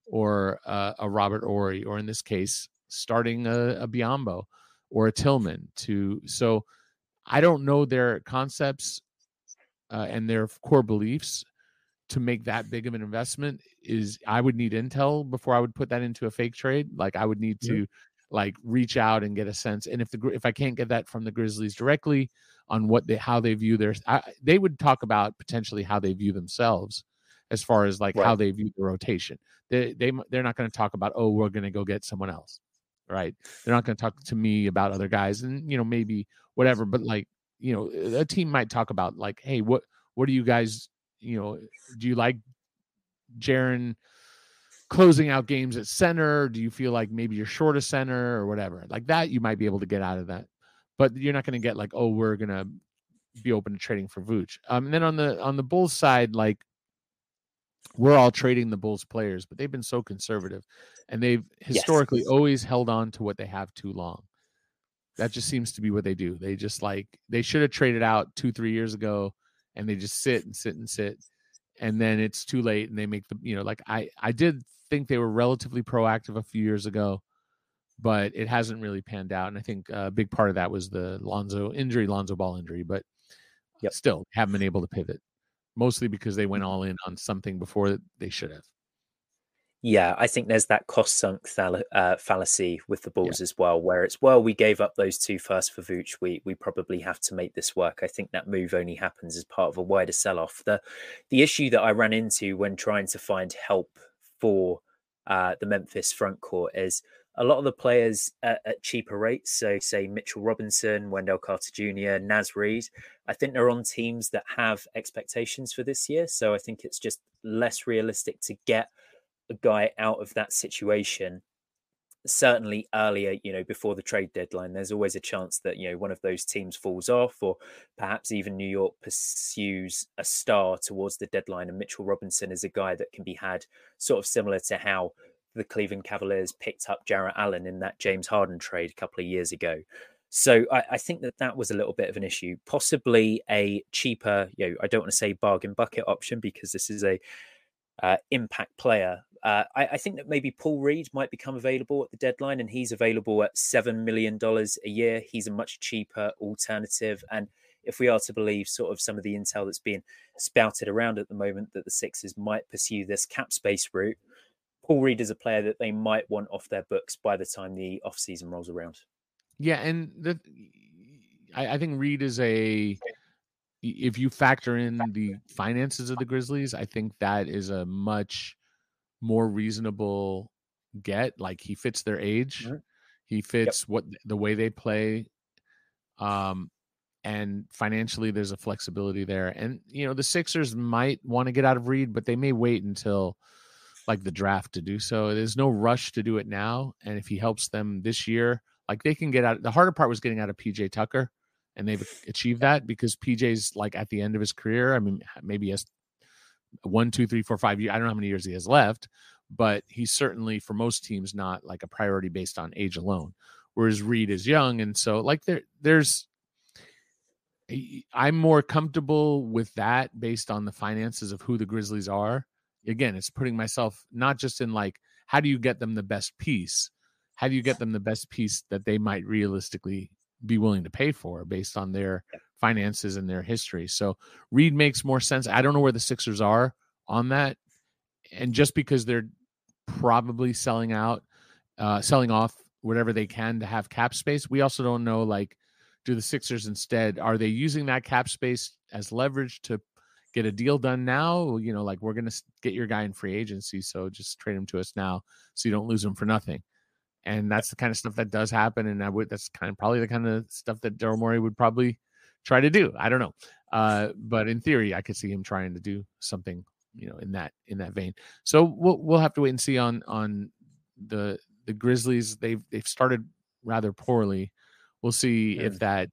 Speaker 2: or uh, a Robert Horry or in this case starting a, a Biyombo or a Tillman to so I don't know their concepts uh, and their core beliefs to make that big of an investment is I would need intel before I would put that into a fake trade. Like I would need to yeah. like reach out and get a sense. And if the if I can't get that from the Grizzlies directly on what they how they view their, I, they would talk about potentially how they view themselves as far as like right. how they view the rotation. They they they're not going to talk about oh we're going to go get someone else right? They're not going to talk to me about other guys, and you know maybe whatever. But like you know, a team might talk about like, hey, what what do you guys you know? Do you like Jaren closing out games at center? Do you feel like maybe you're short of center or whatever like that? You might be able to get out of that. but you're not going to get like, oh, we're going to be open to trading for Vooch. Um, and then on the on the Bulls side, like we're all trading the Bulls players, but they've been so conservative, and they've historically yes. always held on to what they have too long. That just seems to be what they do. They just like they should have traded out two, three years ago, and they just sit and sit and sit, and then it's too late, and they make the you know like I I did think they were relatively proactive a few years ago, but it hasn't really panned out, and I think uh, a big part of that was the Lonzo injury, Lonzo Ball injury, but yep. still haven't been able to pivot, mostly because they went mm-hmm. all in on something before they should have.
Speaker 1: Yeah, I think there's that cost sunk thal- uh, fallacy with the Bulls yeah. as well, where it's well, we gave up those two first for Vooch. We we probably have to make this work. I think that move only happens as part of a wider sell off. The the issue that I ran into when trying to find help for uh, the Memphis front court is a lot of the players at, at, cheaper rates. So, say Mitchell Robinson, Wendell Carter Jr., Naz Reid. I think they're on teams that have expectations for this year. So, I think it's just less realistic to get a guy out of that situation certainly earlier you know before the trade deadline there's always a chance that you know one of those teams falls off or perhaps even new york pursues a star towards the deadline and mitchell robinson is a guy that can be had sort of similar to how the cleveland cavaliers picked up jarrett allen in that james harden trade a couple of years ago so I, I, think that that was a little bit of an issue possibly a cheaper you know i don't want to say bargain bucket option because this is a uh, impact player. Uh, I, I, think that maybe Paul Reed might become available at the deadline, and he's available at seven million dollars a year. He's a much cheaper alternative, and if we are to believe sort of some of the intel that's being spouted around at the moment that the Sixers might pursue this cap space route, Paul Reed is a player that they might want off their books by the time the off season rolls around.
Speaker 2: Yeah, and the, I, I think Reed is a if you factor in the finances of the Grizzlies, I think that is a much more reasonable get. Like he fits their age, mm-hmm. he fits yep. what the way they play. Um, and financially, there's a flexibility there. And you know, the Sixers might want to get out of Reed, but they may wait until like the draft to do so. There's no rush to do it now. And if he helps them this year, like they can get out. The harder part was getting out of PJ Tucker and they've achieved that because PJ's like at the end of his career. I mean, maybe he has one, two, three, four, five years. I don't know how many years he has left, but he's certainly for most teams not like a priority based on age alone. Whereas Reed is young, and so like there, there's. I'm more comfortable with that based on the finances of who the Grizzlies are. Again, it's putting myself not just in like how do you get them the best piece, how do you get them the best piece that they might realistically be willing to pay for based on their finances and their history. So Reed makes more sense. I don't know where the Sixers are on that. And just because they're probably selling out, uh, selling off whatever they can to have cap space, we also don't know like, do the Sixers instead, are they using that cap space as leverage to get a deal done now? You know, like we're going to get your guy in free agency. So just trade him to us now so you don't lose him for nothing and that's the kind of stuff that does happen. And I would that's kind of probably the kind of stuff that Daryl Morey would probably try to do. I don't know, uh, but in theory, I could see him trying to do something, you know, in that in that vein. So we'll we'll have to wait and see on on the the Grizzlies. They've they've started rather poorly. We'll see if that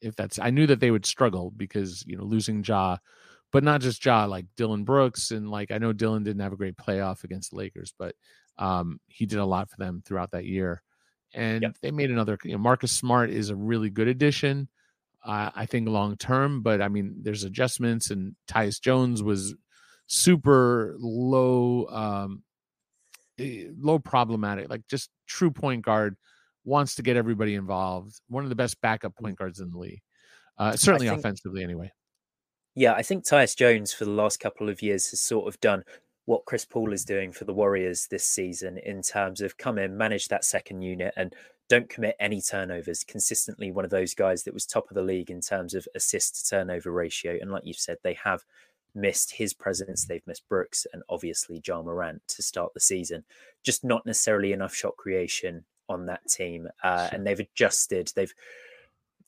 Speaker 2: if that's. I knew that they would struggle because you know losing Ja. But not just Ja, like Dillon Brooks, and like I know Dillon didn't have a great playoff against the Lakers, but um, he did a lot for them throughout that year, and yep. they made another. You know, Marcus Smart is a really good addition, uh, I think long term. But I mean, there's adjustments, and Tyus Jones was super low, um, eh, low problematic, like just true point guard. Wants to get everybody involved. One of the best backup point mm. guards in the league, uh, certainly think, offensively, anyway.
Speaker 1: Yeah, I think Tyus Jones for the last couple of years has sort of done what Chris Paul is doing for the Warriors this season in terms of come in, manage that second unit, and don't commit any turnovers. Consistently, one of those guys that was top of the league in terms of assist to turnover ratio. And like you've said, they have missed his presence. They've missed Brooks and obviously Ja Morant to start the season. Just not necessarily enough shot creation on that team. Uh, and they've adjusted. They've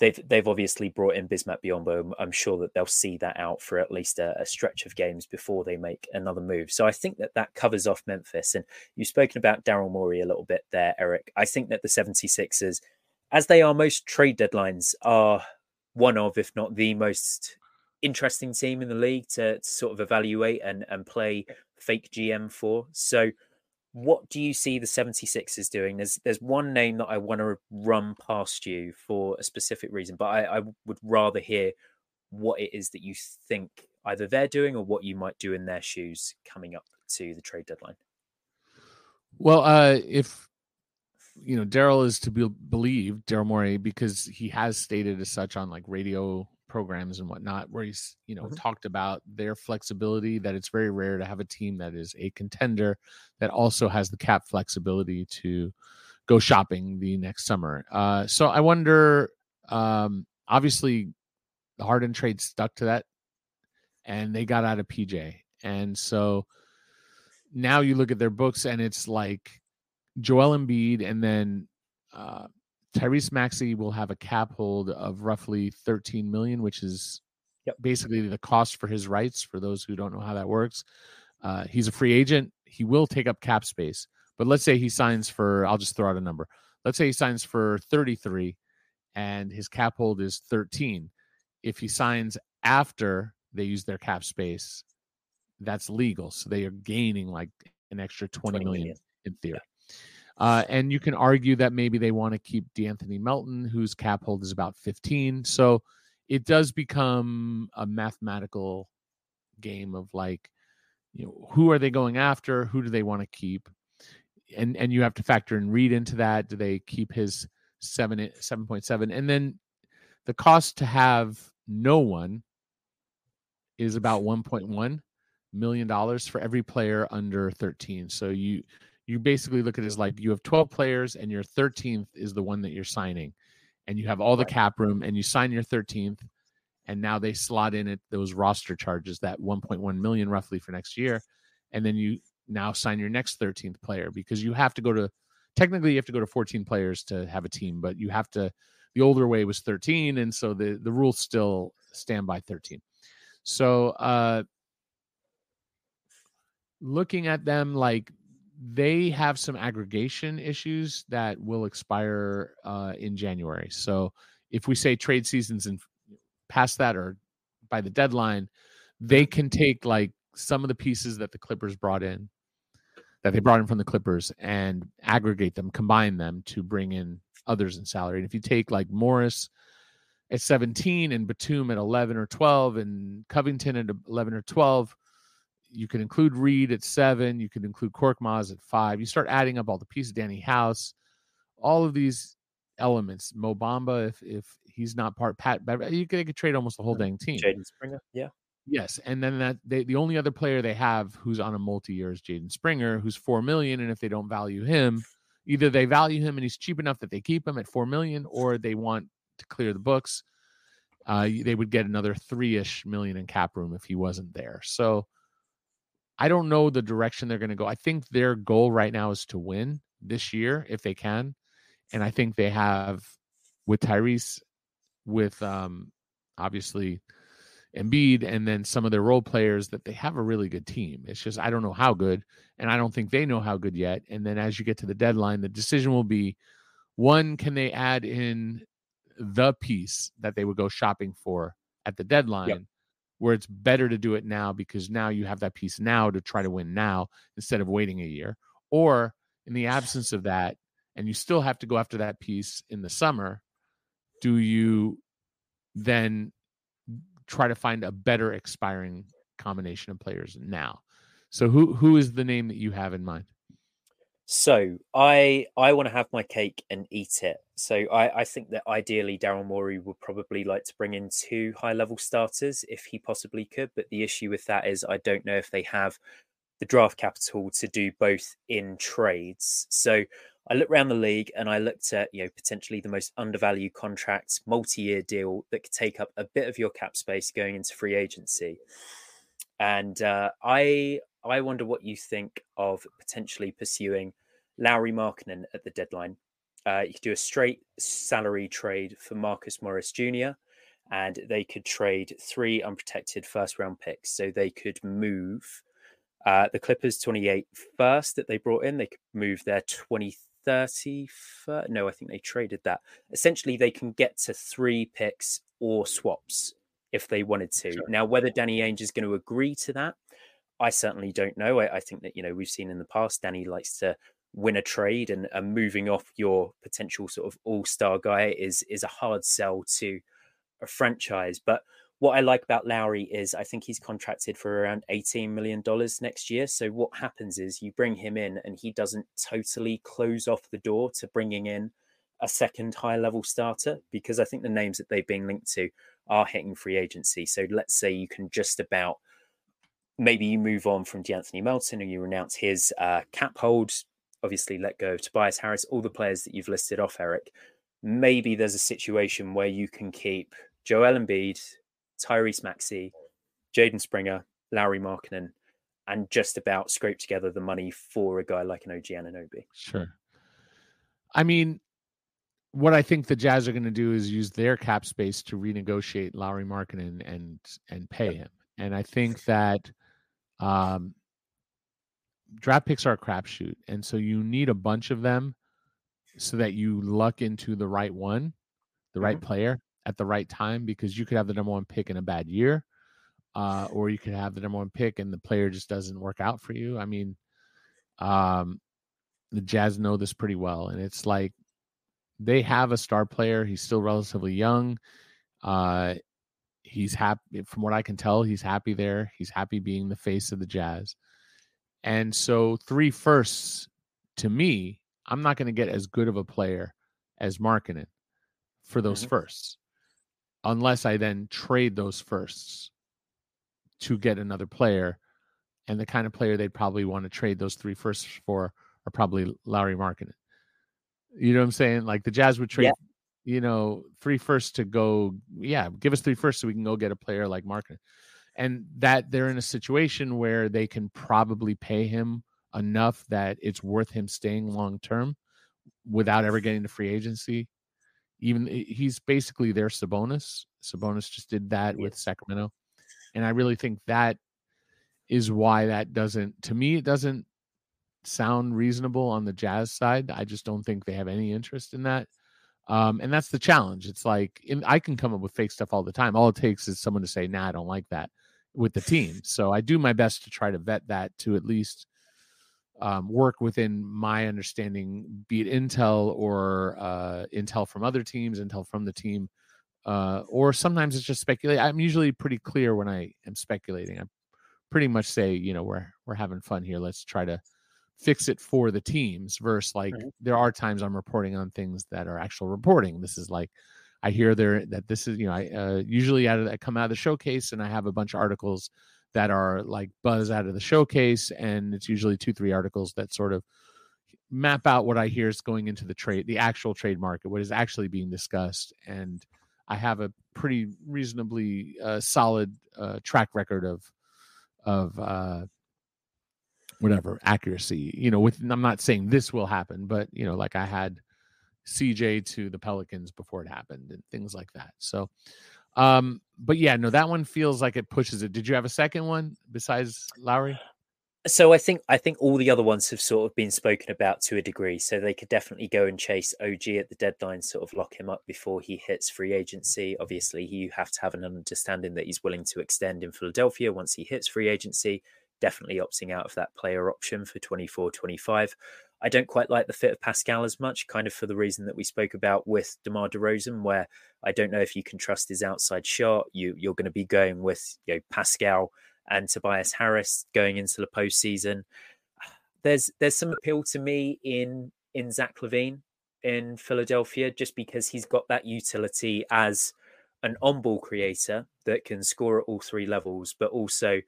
Speaker 1: they've they've obviously brought in Bismack Biyombo. I'm sure that they'll see that out for at least a, a, stretch of games before they make another move. So I think that that covers off Memphis. And you've spoken about Daryl Morey a little bit there, Eric. I think that the 76ers as they are most trade deadlines are one of, if not the most interesting team in the league to, to sort of evaluate and, and play fake GM for. So, what do you see the 76ers doing? There's there's one name that I want to run past you for a specific reason, but I, I would rather hear what it is that you think either they're doing or what you might do in their shoes coming up to the trade deadline.
Speaker 2: Well, uh, if you know Daryl is to be believed, Daryl Morey, because he has stated as such on like radio programs and whatnot, where he's you know mm-hmm. talked about their flexibility. That it's very rare to have a team that is a contender that also has the cap flexibility to go shopping the next summer. Uh, so I wonder. Um, obviously, the Harden trade stuck to that, and they got out of PJ, and so now you look at their books and it's like Joel Embiid and then uh, Tyrese Maxey will have a cap hold of roughly 13 million, which is yep. basically the cost for his rights. For those who don't know how that works, uh, he's a free agent. He will take up cap space, but let's say he signs for, I'll just throw out a number. Let's say he signs for 33 and his cap hold is 13. If he signs after they use their cap space, that's legal. So they are gaining like an extra 20, 20 million, million in theory. Yeah. Uh, and you can argue that maybe they want to keep De'Anthony Melton, whose cap hold is about 15. So it does become a mathematical game of like, you know, who are they going after? Who do they want to keep? And and you have to factor in Reed into that. Do they keep his seven seven point seven? And then the cost to have no one is about 1.1 million dollars for every player under 13. So you you basically look at it as like you have 12 players and your 13th is the one that you're signing. And you have all the cap room and you sign your 13th and now they slot in it those roster charges that 1.1 million roughly for next year. And then you now sign your next 13th player because you have to go to technically you have to go to 14 players to have a team but you have to the older way was 13 and so the the rules still stand by 13 so uh looking at them like they have some aggregation issues that will expire uh, in January. So if we say trade seasons and past that or by the deadline, they can take like some of the pieces that the Clippers brought in, that they brought in from the Clippers, and aggregate them, combine them to bring in others in salary. And if you take like Morris at 17 and Batum at 11 or 12 and Covington at 11 or 12, you can include Reed at seven. You can include Korkmaz at five. You start adding up all the pieces, Danuel House, all of these elements. Mo Bamba, if if he's not part, Pat, you could, could trade almost the whole dang team.
Speaker 1: Jaden Springer, yeah.
Speaker 2: Yes, and then that they, the only other player they have who's on a multi-year is Jaden Springer, who's four million, and if they don't value him, either they value him and he's cheap enough that they keep him at four million, or they want to clear the books. Uh, they would get another three-ish million in cap room if he wasn't there. So I don't know the direction they're going to go. I think their goal right now is to win this year if they can. And I think they have with Tyrese, with um, obviously Embiid, and then some of their role players that they have a really good team. It's just I don't know how good, and I don't think they know how good yet. And then as you get to the deadline, the decision will be one: can they add in the piece that they would go shopping for at the deadline? Yep where it's better to do it now because now you have that piece now to try to win now instead of waiting a year. Or in the absence of that, and you still have to go after that piece in the summer, do you then try to find a better expiring combination of players now? So who who is the name that you have in mind?
Speaker 1: So I I want to have my cake and eat it. So I, I think that ideally Daryl Morey would probably like to bring in two high level starters if he possibly could. But the issue with that is I don't know if they have the draft capital to do both in trades. So I looked around the league and I looked at you know potentially the most undervalued contracts, multi-year deal that could take up a bit of your cap space going into free agency. And uh, I I wonder what you think of potentially pursuing Lauri Markkanen at the deadline. Uh, you could do a straight salary trade for Marcus Morris Jr., and they could trade three unprotected first round picks. So they could move uh, the Clippers 28 first that they brought in, they could move their 23rd 30 no i think they traded that essentially they can get to three picks or swaps if they wanted to sure. now whether danny ainge is going to agree to that i certainly don't know I, I, think that you know we've seen in the past danny likes to win a trade and, and moving off your potential sort of all-star guy is is a hard sell to a franchise but what I like about Lauri is I think he's contracted for around $18 million next year. So what happens is you bring him in and he doesn't totally close off the door to bringing in a second high level starter because I think the names that they've been linked to are hitting free agency. So let's say you can just about maybe you move on from De'Anthony Melton and you renounce his uh, cap hold, obviously let go of Tobias Harris, all the players that you've listed off, Eric. Maybe there's a situation where you can keep Joel Embiid, Tyrese Maxey, Jaden Springer, Lauri Markkanen, and just about scrape together the money for a guy like an OG Anunoby.
Speaker 2: Sure. I mean, what I think the Jazz are going to do is use their cap space to renegotiate Lauri Markkanen and and pay him. And I think that um, draft picks are a crapshoot, and so you need a bunch of them so that you luck into the right one, the right mm-hmm. player at the right time because you could have the number one pick in a bad year, uh, or you could have the number one pick and the player just doesn't work out for you. I mean, um, the Jazz know this pretty well, and it's like they have a star player. He's still relatively young. Uh, he's happy, from what I can tell, he's happy there. He's happy being the face of the Jazz. And so, three firsts to me, I'm not going to get as good of a player as Markkanen for those mm-hmm. firsts unless I then trade those firsts to get another player. And the kind of player they'd probably want to trade those three firsts for are probably Lauri Markkanen. You know what I'm saying? Like the Jazz would trade, yeah. you know, three firsts to go, yeah, give us three firsts so we can go get a player like Markkanen. And that they're in a situation where they can probably pay him enough that it's worth him staying long term without ever getting to free agency even he's basically their Sabonis. Sabonis just did that with Sacramento, and I really think that is why that doesn't. To me, it doesn't sound reasonable on the Jazz side. I just don't think they have any interest in that. Um, and that's the challenge. It's like in, I can come up with fake stuff all the time. All it takes is someone to say, "Nah, I don't like that," with the team. So I do my best to try to vet that to at least um, work within my understanding, be it intel or uh, intel from other teams, intel from the team, uh, or sometimes it's just speculate. I'm usually pretty clear when I am speculating. I pretty much say, you know, we're we're having fun here. Let's try to fix it for the teams. Versus like right. there are times I'm reporting on things that are actual reporting. This is like I hear there that this is you know I uh, usually out of I come out of the showcase and I have a bunch of articles that are like buzz out of the showcase and it's usually two three articles that sort of map out what i hear is going into the trade the actual trade market what is actually being discussed and i have a pretty reasonably uh, solid uh, track record of of uh, whatever accuracy you know with i'm not saying this will happen but you know like i had cj to the pelicans before it happened and things like that so um, but yeah, no, that one feels like it pushes it. Did you have a second one besides Lauri?
Speaker 1: So I think I think all the other ones have sort of been spoken about to a degree. So they could definitely go and chase OG at the deadline, sort of lock him up before he hits free agency. Obviously, you have to have an understanding that he's willing to extend in Philadelphia once he hits free agency. Definitely opting out of that player option for 24 25. I don't quite like the fit of Pascal as much, kind of for the reason that we spoke about with DeMar DeRozan, where I don't know if you can trust his outside shot. You you're going to be going with you know Pascal and Tobias Harris going into the postseason. There's there's some appeal to me in in Zach LaVine in Philadelphia just because he's got that utility as an on-ball creator that can score at all three levels, but also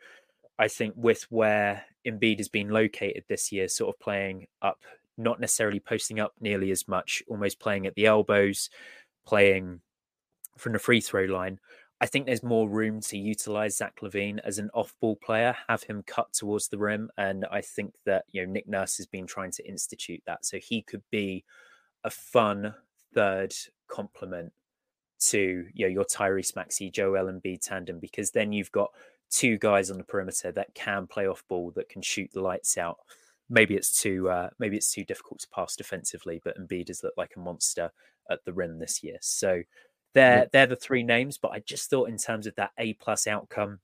Speaker 1: I think with where Embiid has been located this year, sort of playing up, not necessarily posting up nearly as much, almost playing at the elbows, playing from the free throw line. I think there's more room to utilize Zach LaVine as an off-ball player, have him cut towards the rim, and I think that you know Nick Nurse has been trying to institute that, so he could be a fun third complement to you know your Tyrese Maxey, Joel Embiid tandem, because then you've got two guys on the perimeter that can play off ball, that can shoot the lights out. maybe it's too uh, maybe it's too difficult to pass defensively. But Embiid has looked like a monster at the rim this year. So they're they're the three names. But I just thought in terms of that A plus outcome,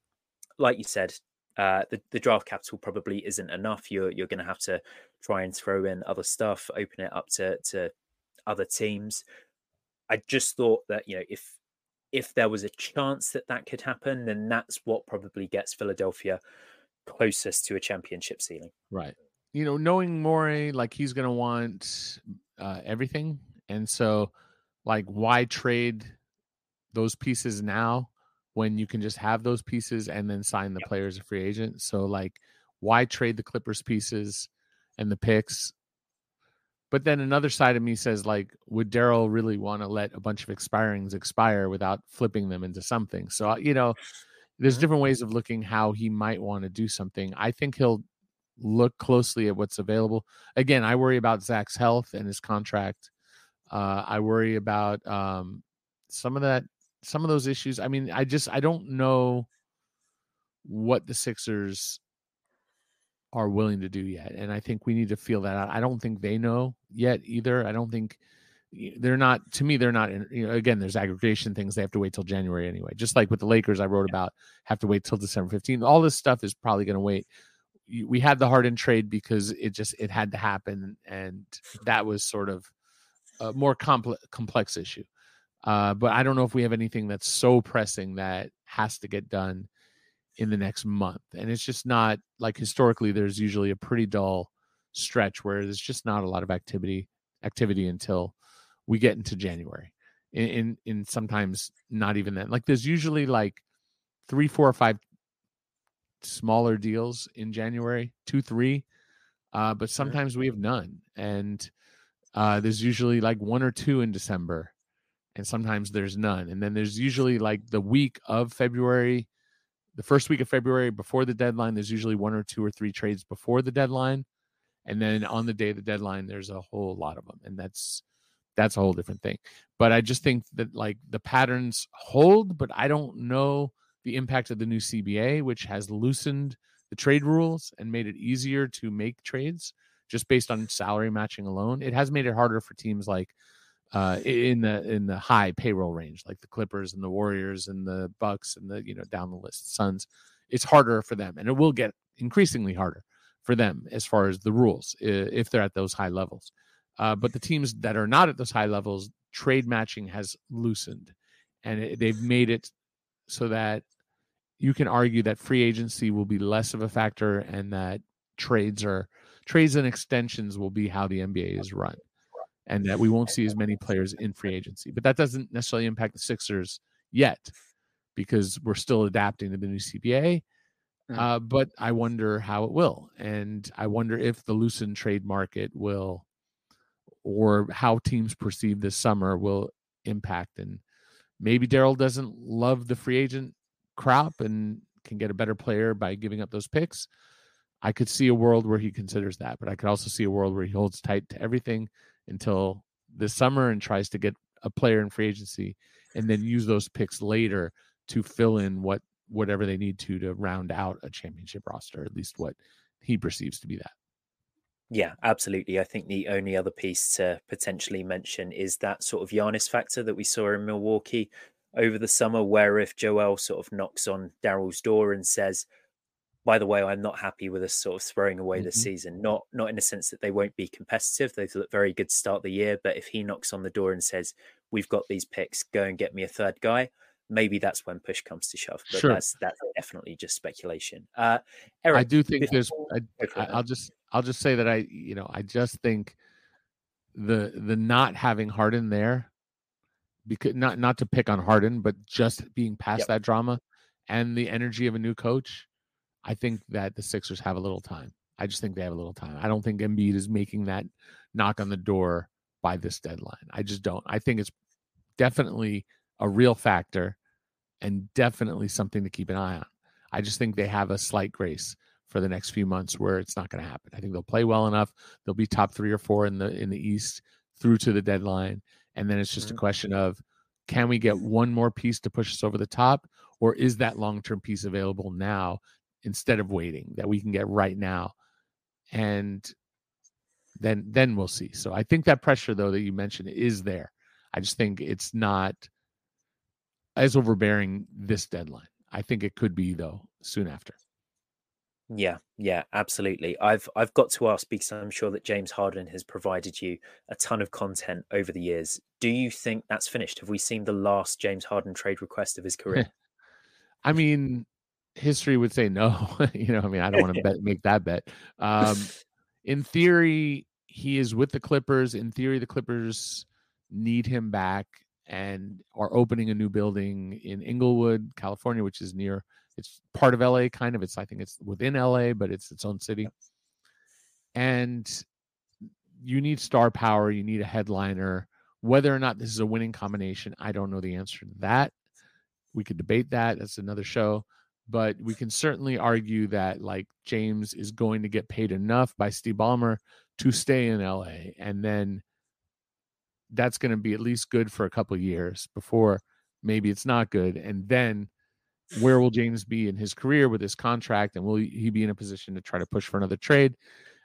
Speaker 1: like you said, uh, the, the draft capital probably isn't enough. You're you're going to have to try and throw in other stuff, open it up to to other teams. I just thought that you know if if there was a chance that that could happen, then that's what probably gets Philadelphia closest to a championship ceiling.
Speaker 2: Right. You know, knowing Morey, like he's going to want uh, everything, and so like why trade those pieces now when you can just have those pieces and then sign the player as a free agent. So like why trade the Clippers pieces and the picks? But then another side of me says like would Daryl really want to let a bunch of expirings expire without flipping them into something? So uh, you know, there's mm-hmm. different ways of looking how he might want to do something. I think he'll look closely at what's available. Again, I worry about Zach's health and his contract. Uh, I worry about um, some of that some of those issues. I mean, I just I don't know what the Sixers are willing to do yet, and I think we need to feel that out. I don't think they know yet either. I don't think they're not to me they're not in, you know again there's aggregation things they have to wait till january anyway just like with the lakers i wrote about have to wait till december 15th all this stuff is probably going to wait we had the harden trade because it just it had to happen and that was sort of a more complex complex issue uh, but I don't know if we have anything that's so pressing that has to get done in the next month. And it's just not like historically there's usually a pretty dull stretch where there's just not a lot of activity activity until we get into January. In in, in sometimes not even then. Like there's usually like three, four, or five smaller deals in January, two, three. Uh, but sometimes we have none. And uh, there's usually like one or two in December and sometimes there's none. And then there's usually like the week of February, the first week of February before the deadline, there's usually one or two or three trades before the deadline. And then on the day of the deadline, there's a whole lot of them. And that's that's a whole different thing. But I just think that like the patterns hold, but I don't know the impact of the new CBA, which has loosened the trade rules and made it easier to make trades just based on salary matching alone. It has made it harder for teams like uh, in the in the high payroll range, like the Clippers and the Warriors and the Bucks and the you know down the list Suns. It's harder for them, and it will get increasingly harder for them as far as the rules if they're at those high levels. Uh, but the teams that are not at those high levels, trade matching has loosened, and it, they've made it so that you can argue that free agency will be less of a factor, and that trades are trades and extensions will be how the NBA is run and that we won't see as many players in free agency. But that doesn't necessarily impact the Sixers yet because we're still adapting to the new CBA. Uh, but I wonder how it will. And I wonder if the loosened trade market will, or how teams perceive this summer will impact. And maybe Daryl doesn't love the free agent crop and can get a better player by giving up those picks. I could see a world where he considers that, but I could also see a world where he holds tight to everything until this summer and tries to get a player in free agency and then use those picks later to fill in what whatever they need to to round out a championship roster at least what he perceives to be that
Speaker 1: yeah absolutely i think the only other piece to potentially mention is that sort of Giannis factor that we saw in milwaukee over the summer where if joel sort of knocks on daryl's door and says by the way, I'm not happy with us sort of throwing away mm-hmm. the season. Not not in the sense that they won't be competitive. They've looked very good to start the year, but if he knocks on the door and says, "We've got these picks, go and get me a third guy," maybe that's when push comes to shove. But sure. that's that's definitely just speculation. Uh,
Speaker 2: Eric, I do think there's. I, I'll just I'll just say that I you know I just think the the not having Harden there because not not to pick on Harden, but just being past yep. that drama and the energy of a new coach I think that the Sixers have a little time. I just think they have a little time. I don't think Embiid is making that knock on the door by this deadline. I just don't. I think it's definitely a real factor and definitely something to keep an eye on. I just think they have a slight grace for the next few months where it's not going to happen. I think they'll play well enough. They'll be top 3 or 4 in the in the East through to the deadline and then it's just mm-hmm. a question of can we get one more piece to push us over the top or is that long-term piece available now instead of waiting that we can get right now and then then we'll see. So I think that pressure though that you mentioned is there. I just think it's not as overbearing this deadline. I think it could be though soon after.
Speaker 1: Yeah, yeah, absolutely. I've I've got to ask because I'm sure that James Harden has provided you a ton of content over the years. Do you think that's finished? Have we seen the last James Harden trade request of his career?
Speaker 2: I mean, history would say no. you know, I mean, I don't want to bet make that bet. Um, in theory, he is with the Clippers. In theory, the Clippers need him back and are opening a new building in Inglewood, California, which is near it's part of LA kind of. It's I think it's within LA, but it's its own city. And you need star power, you need a headliner. Whether or not this is a winning combination, I don't know the answer to that. We could debate that. That's another show. But we can certainly argue that like James is going to get paid enough by Steve Ballmer to stay in LA. And then that's going to be at least good for a couple years before maybe it's not good. And then where will James be in his career with his contract, and will he be in a position to try to push for another trade?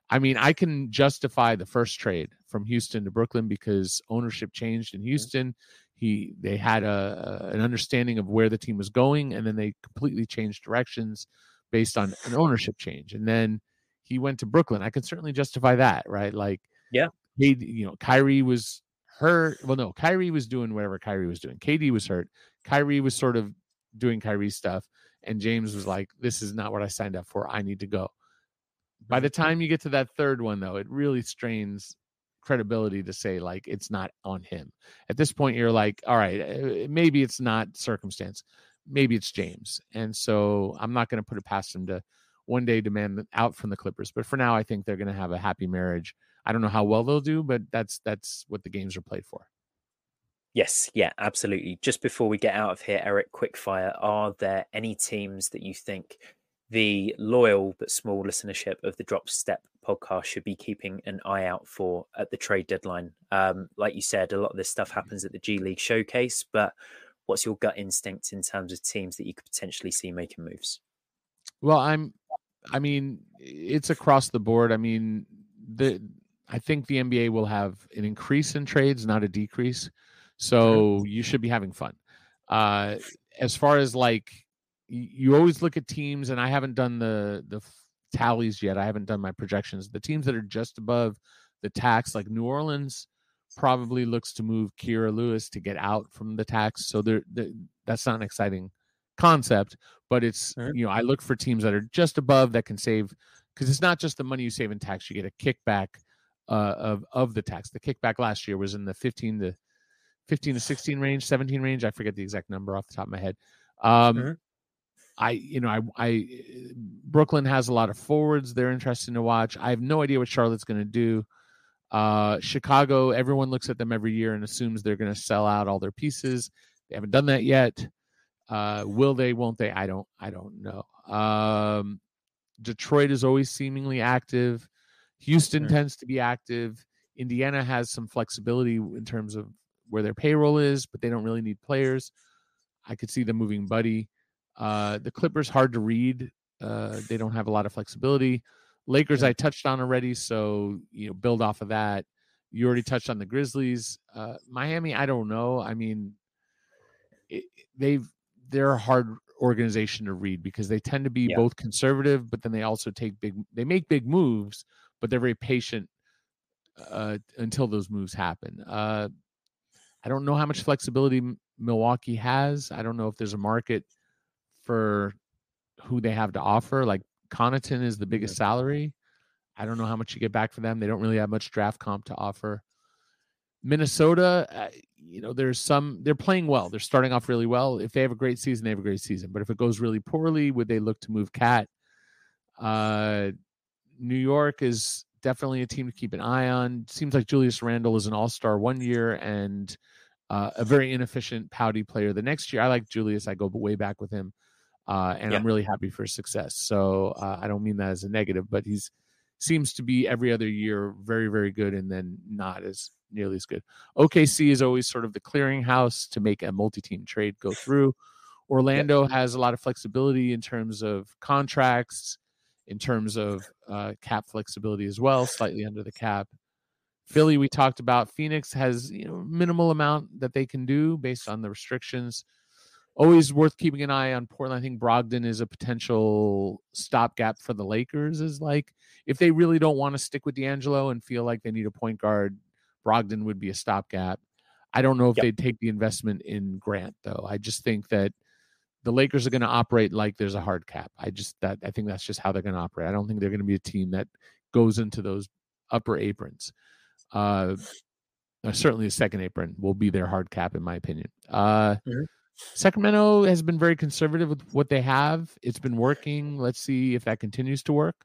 Speaker 2: I mean, I can justify the first trade from Houston to Brooklyn because ownership changed in mm-hmm. Houston. He they had a, an understanding of where the team was going, and then they completely changed directions based on an ownership change. And then he went to Brooklyn. I can certainly justify that, right? Like,
Speaker 1: yeah,
Speaker 2: he, you know, Kyrie was hurt. Well, no, Kyrie was doing whatever Kyrie was doing. KD was hurt. Kyrie was sort of doing Kyrie stuff. And James was like, This is not what I signed up for. I need to go. By the time you get to that third one, though, it really strains credibility to say like it's not on him. At this point, you're like, all right, uh, maybe it's not circumstance, maybe it's James, and so I'm not going to put it past him to one day demand out from the Clippers. But for now, I think they're going to have a happy marriage. I don't know how well they'll do, but that's that's what the games are played for.
Speaker 1: Yes, yeah, absolutely. Just before we get out of here, Eric, quickfire, are there any teams that you think the loyal but small listenership of the Drop Step podcast should be keeping an eye out for at the trade deadline? Um, like you said, a lot of this stuff happens at the G League showcase, but what's your gut instinct in terms of teams that you could potentially see making moves?
Speaker 2: Well, I'm, I mean, it's across the board. I mean, the, I think the NBA will have an increase in trades, not a decrease. So you should be having fun. Uh, as far as like, you always look at teams, and I haven't done the the tallies yet. I haven't done my projections. The teams that are just above the tax, like New Orleans, probably looks to move Kira Lewis to get out from the tax. So there, that's not an exciting concept, but it's you know I look for teams that are just above that can save because it's not just the money you save in tax. You get a kickback uh, of of the tax. The kickback last year was in the fifteen to 15 to 16 range, 17 range. I forget the exact number off the top of my head. Um, mm-hmm. I, you know, I, I, Brooklyn has a lot of forwards. They're interesting to watch. I have no idea what Charlotte's going to do. Uh, Chicago, everyone looks at them every year and assumes they're going to sell out all their pieces. They haven't done that yet. Uh, will they? Won't they? I don't. I don't know. Um, Detroit is always seemingly active. Houston mm-hmm. tends to be active. Indiana has some flexibility in terms of where their payroll is, but they don't really need players. I could see them moving Buddy. Uh, the Clippers hard to read. Uh, they don't have a lot of flexibility. Lakers I touched on already, so you know build off of that. You already touched on the Grizzlies. Uh, Miami, I don't know. I mean, it, they've they're a hard organization to read because they tend to be yeah. both conservative, but then they also take big. They make big moves, but they're very patient uh, until those moves happen. Uh, I don't know how much flexibility Milwaukee has. I don't know if there's a market for who they have to offer. Like Connaughton is the biggest salary. I don't know how much you get back for them. They don't really have much draft comp to offer. Minnesota, uh, you know, there's some, they're playing well. They're starting off really well. If they have a great season, they have a great season. But if it goes really poorly, would they look to move KAT? Uh, New York is definitely a team to keep an eye on. Seems like Julius Randle is an all star one year and uh, a very inefficient pouty player the next year. I like Julius. I go way back with him, uh, and yeah. I'm really happy for his success. So uh, I don't mean that as a negative, but he's seems to be every other year very very good, and then not as nearly as good. OKC is always sort of the clearinghouse to make a multi-team trade go through. Orlando yeah. has a lot of flexibility in terms of contracts in terms of uh, cap flexibility as well, slightly under the cap. Philly, we talked about. Phoenix has you know minimal amount that they can do based on the restrictions. Always worth keeping an eye on Portland. I think Brogdon is a potential stopgap for the Lakers. Is like if they really don't want to stick with D'Angelo and feel like they need a point guard, Brogdon would be a stopgap. I don't know if yep. they'd take the investment in Grant though. I just think that the Lakers are going to operate like there's a hard cap. I just that I think that's just how they're going to operate. I don't think they're going to be a team that goes into those upper aprons. Uh, uh, certainly, the second apron will be their hard cap, in my opinion. Uh, mm-hmm. Sacramento has been very conservative with what they have. It's been working. Let's see if that continues to work.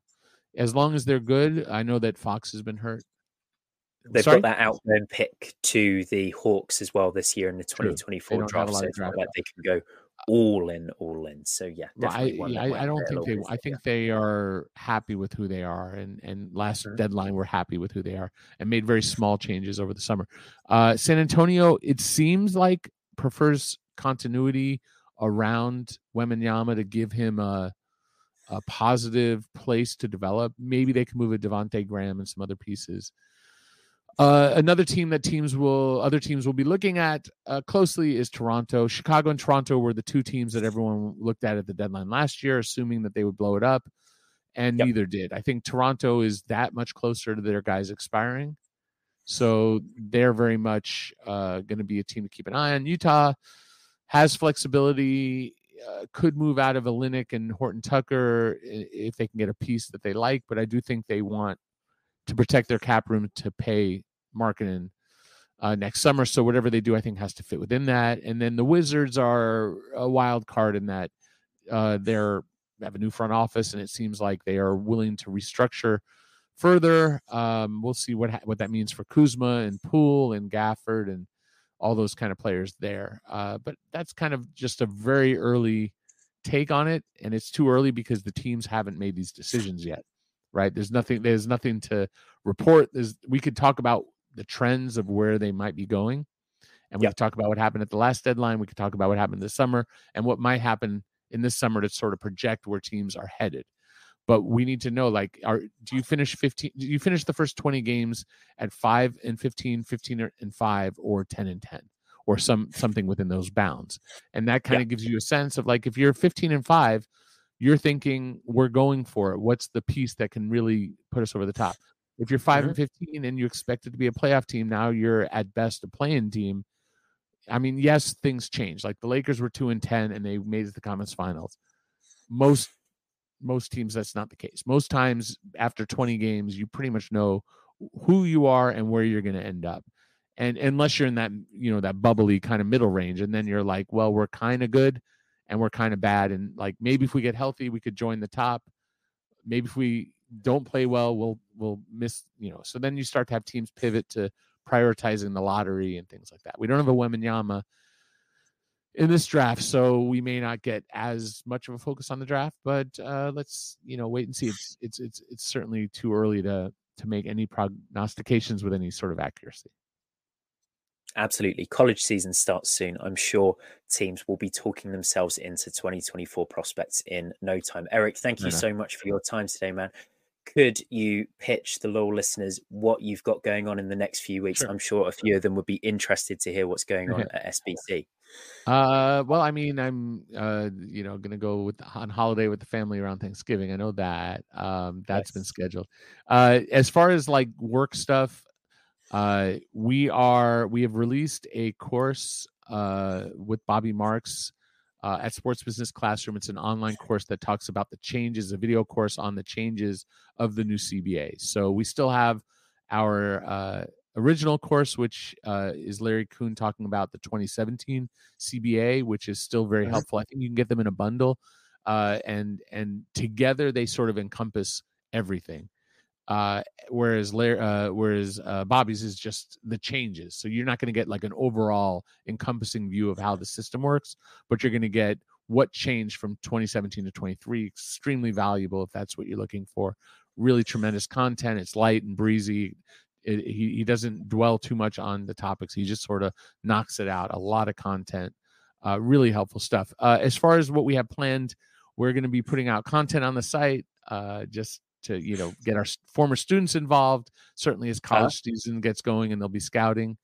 Speaker 2: As long as they're good, I know that Fox has been hurt.
Speaker 1: They've Sorry? got that outgoing pick to the Hawks as well this year in the 2024 draft. So like they can go all in, all in. So yeah,
Speaker 2: I, yeah, I, I, don't think they. I think yeah. they are happy with who they are, and and last mm-hmm. deadline we're happy with who they are, and made very small changes over the summer. Uh, San Antonio, it seems like prefers continuity around Wembanyama to give him a a positive place to develop. Maybe they can move a Devonte Graham and some other pieces. Uh, another team that teams will other teams will be looking at uh, closely is Toronto. Chicago and Toronto were the two teams that everyone looked at at the deadline last year, assuming that they would blow it up, and yep. neither did. I think Toronto is that much closer to their guys expiring, so they're very much uh, going to be a team to keep an eye on. Utah has flexibility, uh, could move out of Olynyk and Horton Tucker if they can get a piece that they like, but I do think they want to protect their cap room to pay Markkanen uh, next summer. So whatever they do, I think has to fit within that. And then the Wizards are a wild card in that uh, they're have a new front office, and it seems like they are willing to restructure further. Um, we'll see what ha- what that means for Kuzma and Poole and Gafford and all those kind of players there. Uh, but that's kind of just a very early take on it, and it's too early because the teams haven't made these decisions yet. Right? There's nothing. There's nothing to report. There's we could talk about the trends of where they might be going. And we yep. could talk about what happened at the last deadline. We could talk about what happened this summer and what might happen in this summer to sort of project where teams are headed. But we need to know like are do you finish 15 do you finish the first 20 games at 5 and 15, 15 and 5 or 10 and 10 or some something within those bounds. And that kind of gives you a sense of like if you're 15 and 5, you're thinking we're going for it. What's the piece that can really put us over the top? If you're 5 mm-hmm. and fifteen and you expect it to be a playoff team, now you're at best a playing team. I mean, yes, things change. Like the Lakers were two and ten and they made it to the conference finals. Most most teams that's not the case. Most times after 20 games, you pretty much know who you are and where you're going to end up. And unless you're in that, you know, that bubbly kind of middle range and then you're like, well, we're kind of good and we're kind of bad and like maybe if we get healthy, we could join the top. Maybe if we don't play well, we'll we'll miss, you know. So then you start to have teams pivot to prioritizing the lottery and things like that. We don't have a Wembanyama in this draft, so we may not get as much of a focus on the draft. But uh, let's you know wait and see. It's it's it's it's certainly too early to to make any prognostications with any sort of accuracy.
Speaker 1: Absolutely. College season starts soon. I'm sure teams will be talking themselves into 2024 prospects in no time. Eric, thank you so much for your time today, man could you pitch the law listeners what you've got going on in the next few weeks? Sure. I'm sure a few of them would be interested to hear what's going on at SBC.
Speaker 2: Uh, well, I mean, I'm uh, you know, gonna go with on holiday with the family around Thanksgiving. I know that um, that's nice. been scheduled. Uh, as far as like work stuff, uh, we are we have released a course uh with Bobby Marks uh, at Sports Business Classroom. It's an online course that talks about the changes, a video course on the changes of the new CBA. So we still have our uh, original course, which uh, is Larry Coon talking about the 2017 CBA, which is still very helpful. I think you can get them in a bundle, uh, and and together they sort of encompass everything. Uh, whereas uh, whereas uh, Bobby's is just the changes. So you're not going to get like an overall encompassing view of how the system works, but you're going to get what changed from 2017 to 23. Extremely valuable if that's what you're looking for. Really tremendous content. It's light and breezy. It, he, he doesn't dwell too much on the topics. He just sort of knocks it out. A lot of content. Uh, really helpful stuff. Uh, as far as what we have planned, we're going to be putting out content on the site uh, just to you know get our former students involved. Certainly, as uh-huh. college uh-huh. season gets going, and they'll be scouting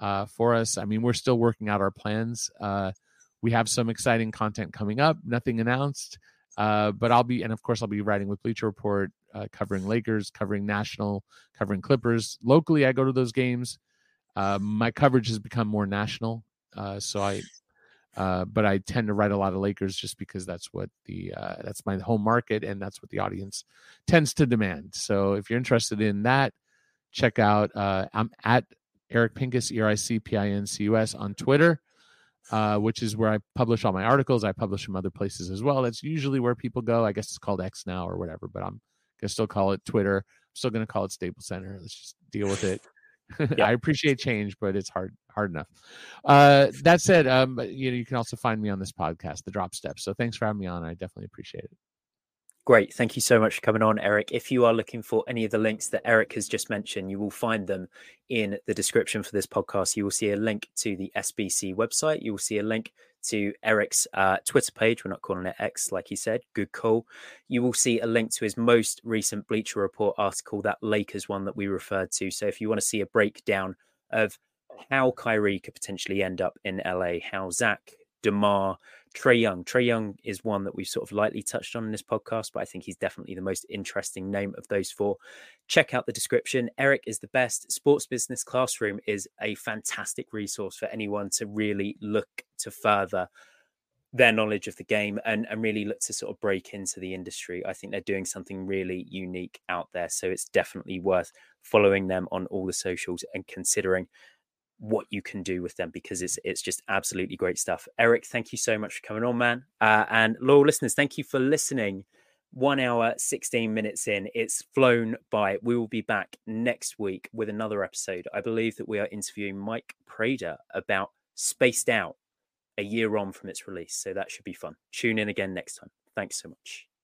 Speaker 2: uh, for us. I mean, we're still working out our plans. Uh, we have some exciting content coming up. Nothing announced, uh, but I'll be, and of course, I'll be writing with Bleacher Report, uh, covering Lakers, covering national, covering Clippers. Locally, I go to those games. Uh, my coverage has become more national, uh, so I uh, but I tend to write a lot of Lakers just because that's what the uh, that's my home market and that's what the audience tends to demand. So if you're interested in that, check out uh, I'm at Eric Pincus E R I C P I N C U S on Twitter, uh, which is where I publish all my articles. I publish from other places as well. That's usually where people go. I guess it's called X now or whatever, but I'm gonna still call it Twitter. I'm still gonna call it Staples Center. Let's just deal with it. Yeah. I appreciate change, but it's hard hard enough. Uh, that said, um, you know, you can also find me on this podcast, The Drop Steps. So thanks for having me on. I definitely appreciate it.
Speaker 1: Great. Thank you so much for coming on, Eric. If you are looking for any of the links that Eric has just mentioned, you will find them in the description for this podcast. You will see a link to the SBC website. You will see a link to Eric's uh, Twitter page. We're not calling it X, like he said. Good call. You will see a link to his most recent Bleacher Report article, that Lakers one that we referred to. So if you want to see a breakdown of how Kyrie could potentially end up in LA, how Zach, DeMar, Trae Young. Trae Young is one that we've sort of lightly touched on in this podcast, but I think he's definitely the most interesting name of those four. Check out the description. Eric is the best. Sports Business Classroom is a fantastic resource for anyone to really look to further their knowledge of the game and, and really look to sort of break into the industry. I think they're doing something really unique out there. So it's definitely worth following them on all the socials and considering what you can do with them because it's it's just absolutely great stuff. Eric, thank you so much for coming on, man. Uh, and loyal listeners, thank you for listening. One hour, 16 minutes in. It's flown by. We will be back next week with another episode. I believe that we are interviewing Mike Prader about Spaced Out a year on from its release. So that should be fun. Tune in again next time. Thanks so much.